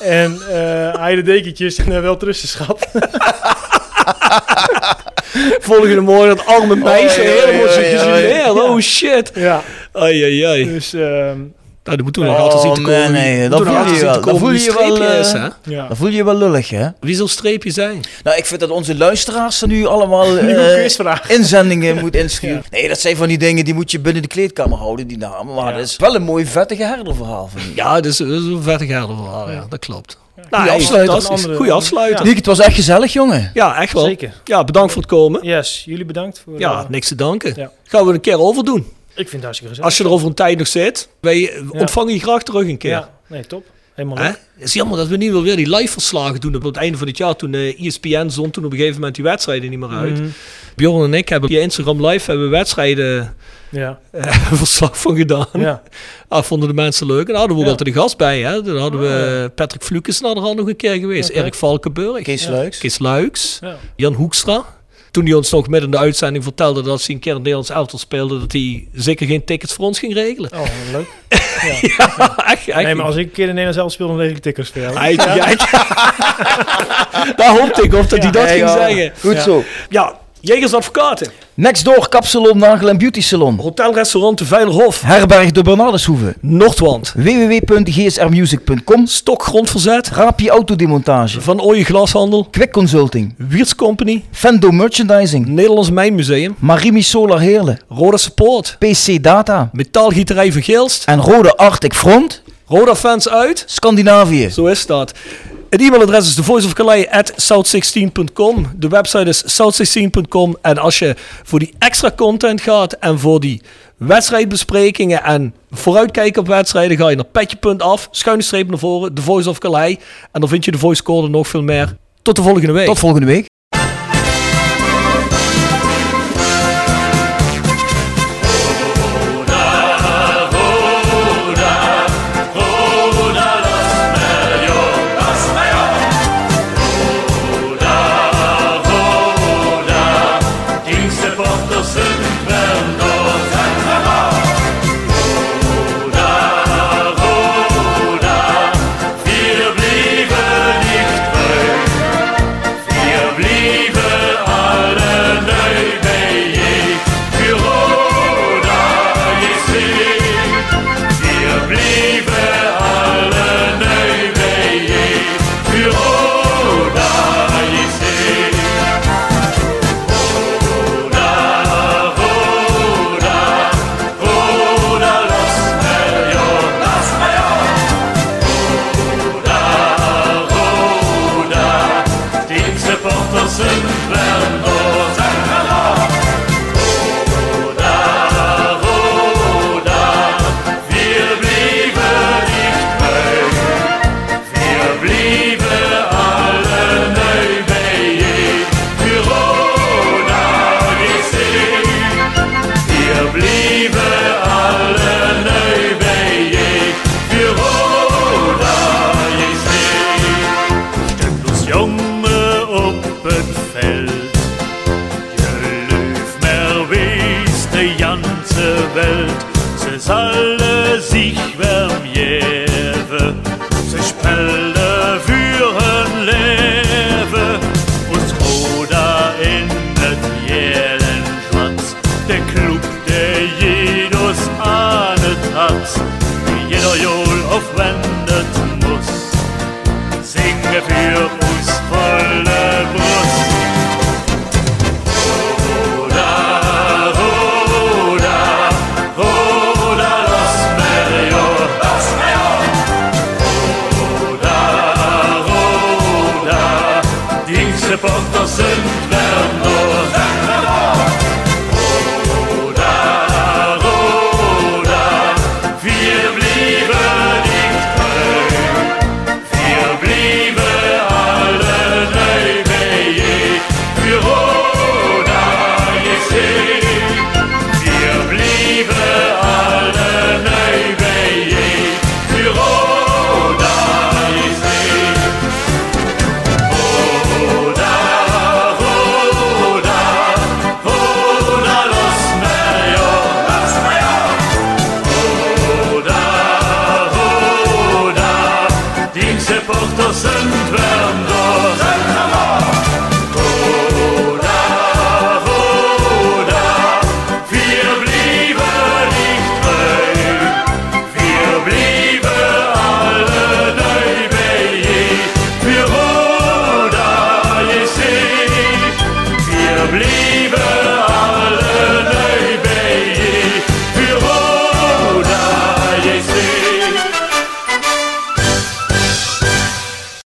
En eh, hij de dekentjes en uh, wel trusten schat. Volgende morgen dat arme meisje ja, helemaal ja. Oh shit. ja, Ai, ai, ai. dus ehm, Nou, dan moeten we nog altijd zien te Oh, komen. nee, wie- dat voel nog je wel. Dat voel je wel, streepje is, hè? ja. Dan voel je je wel lullig, hè? Wie zal streepje zijn? Nou, ik vind dat onze luisteraars er nu allemaal eh, inzendingen moeten insturen. Nee, dat zijn van die dingen die moet je binnen de kleedkamer houden, die namen. Maar Ja. dat is wel een mooi vettige herderverhaal. Ja, dat is, dat is een vettig verhaal, ja. Dat klopt. Nou, Goeie afsluiter. afsluiter. Niek, het was echt gezellig, jongen. Ja, echt wel. Zeker. Ja, bedankt voor het komen. Yes, jullie bedankt voor. Ja, eh, niks te danken. Ja. Gaan we een keer over doen. Ik vind het hartstikke gezellig. Als je er over een tijd nog zit, wij Ja. ontvangen je graag terug een keer. Ja, nee, top. Helemaal Hè? leuk. Het is jammer dat we niet wel weer die live verslagen doen op het einde van het jaar. Toen eh ESPN zond toen op een gegeven moment die wedstrijden niet meer uit. Mhm. Bjorn en ik hebben via Instagram live hebben we wedstrijden Ja, eh, verslag van gedaan. ja. Ah, vonden de mensen leuk. En daar hadden we ook Ja. altijd een gast bij. Hè? Dan hadden we Patrick Flukes naar de hand nog een keer geweest. Erik Valkenburg. Kees Ja. Luiks. Kees Luiks. ja. Jan Hoekstra. Toen hij ons nog midden in de uitzending vertelde dat hij een keer een Nederlands elftal speelde, dat hij zeker geen tickets voor ons ging regelen. Oh, leuk. echt, echt. Nee, maar als ik een keer in Nederland zelf speel, dan regel ik tickers voor jou. Ja, Daar hoopte ik op dat hij Ja. dat ging ja. zeggen. Goed Ja. zo. Ja, Jegers Advocaten. Next door Kapsalon Nagel en Beauty Salon. Hotelrestaurant De Veilerhof. Herberg de Bernardeshoeve. Noordwand. www.gsrmusic.com. Stokgrondverzet. Raapje Autodemontage. Van Ooije Glashandel. Quick Consulting. Wiertz Company. Fendo Merchandising. Nederlands Mijnmuseum. Marimi Solar Heerlen. Roda Support. PC Data. Metaalgieterij van Geelst. En Rode Arctic Front. Roda Fans uit. Scandinavië. Zo is dat. Het e-mailadres is thevoiceofcalais.south16.com. De website is south16.com. En als je voor die extra content gaat en voor die wedstrijdbesprekingen en vooruitkijken op wedstrijden, ga je naar petje.af, schuine streep naar voren, The Voice of Calais. En dan vind je de voice nog veel meer. Tot de volgende week. Tot volgende week.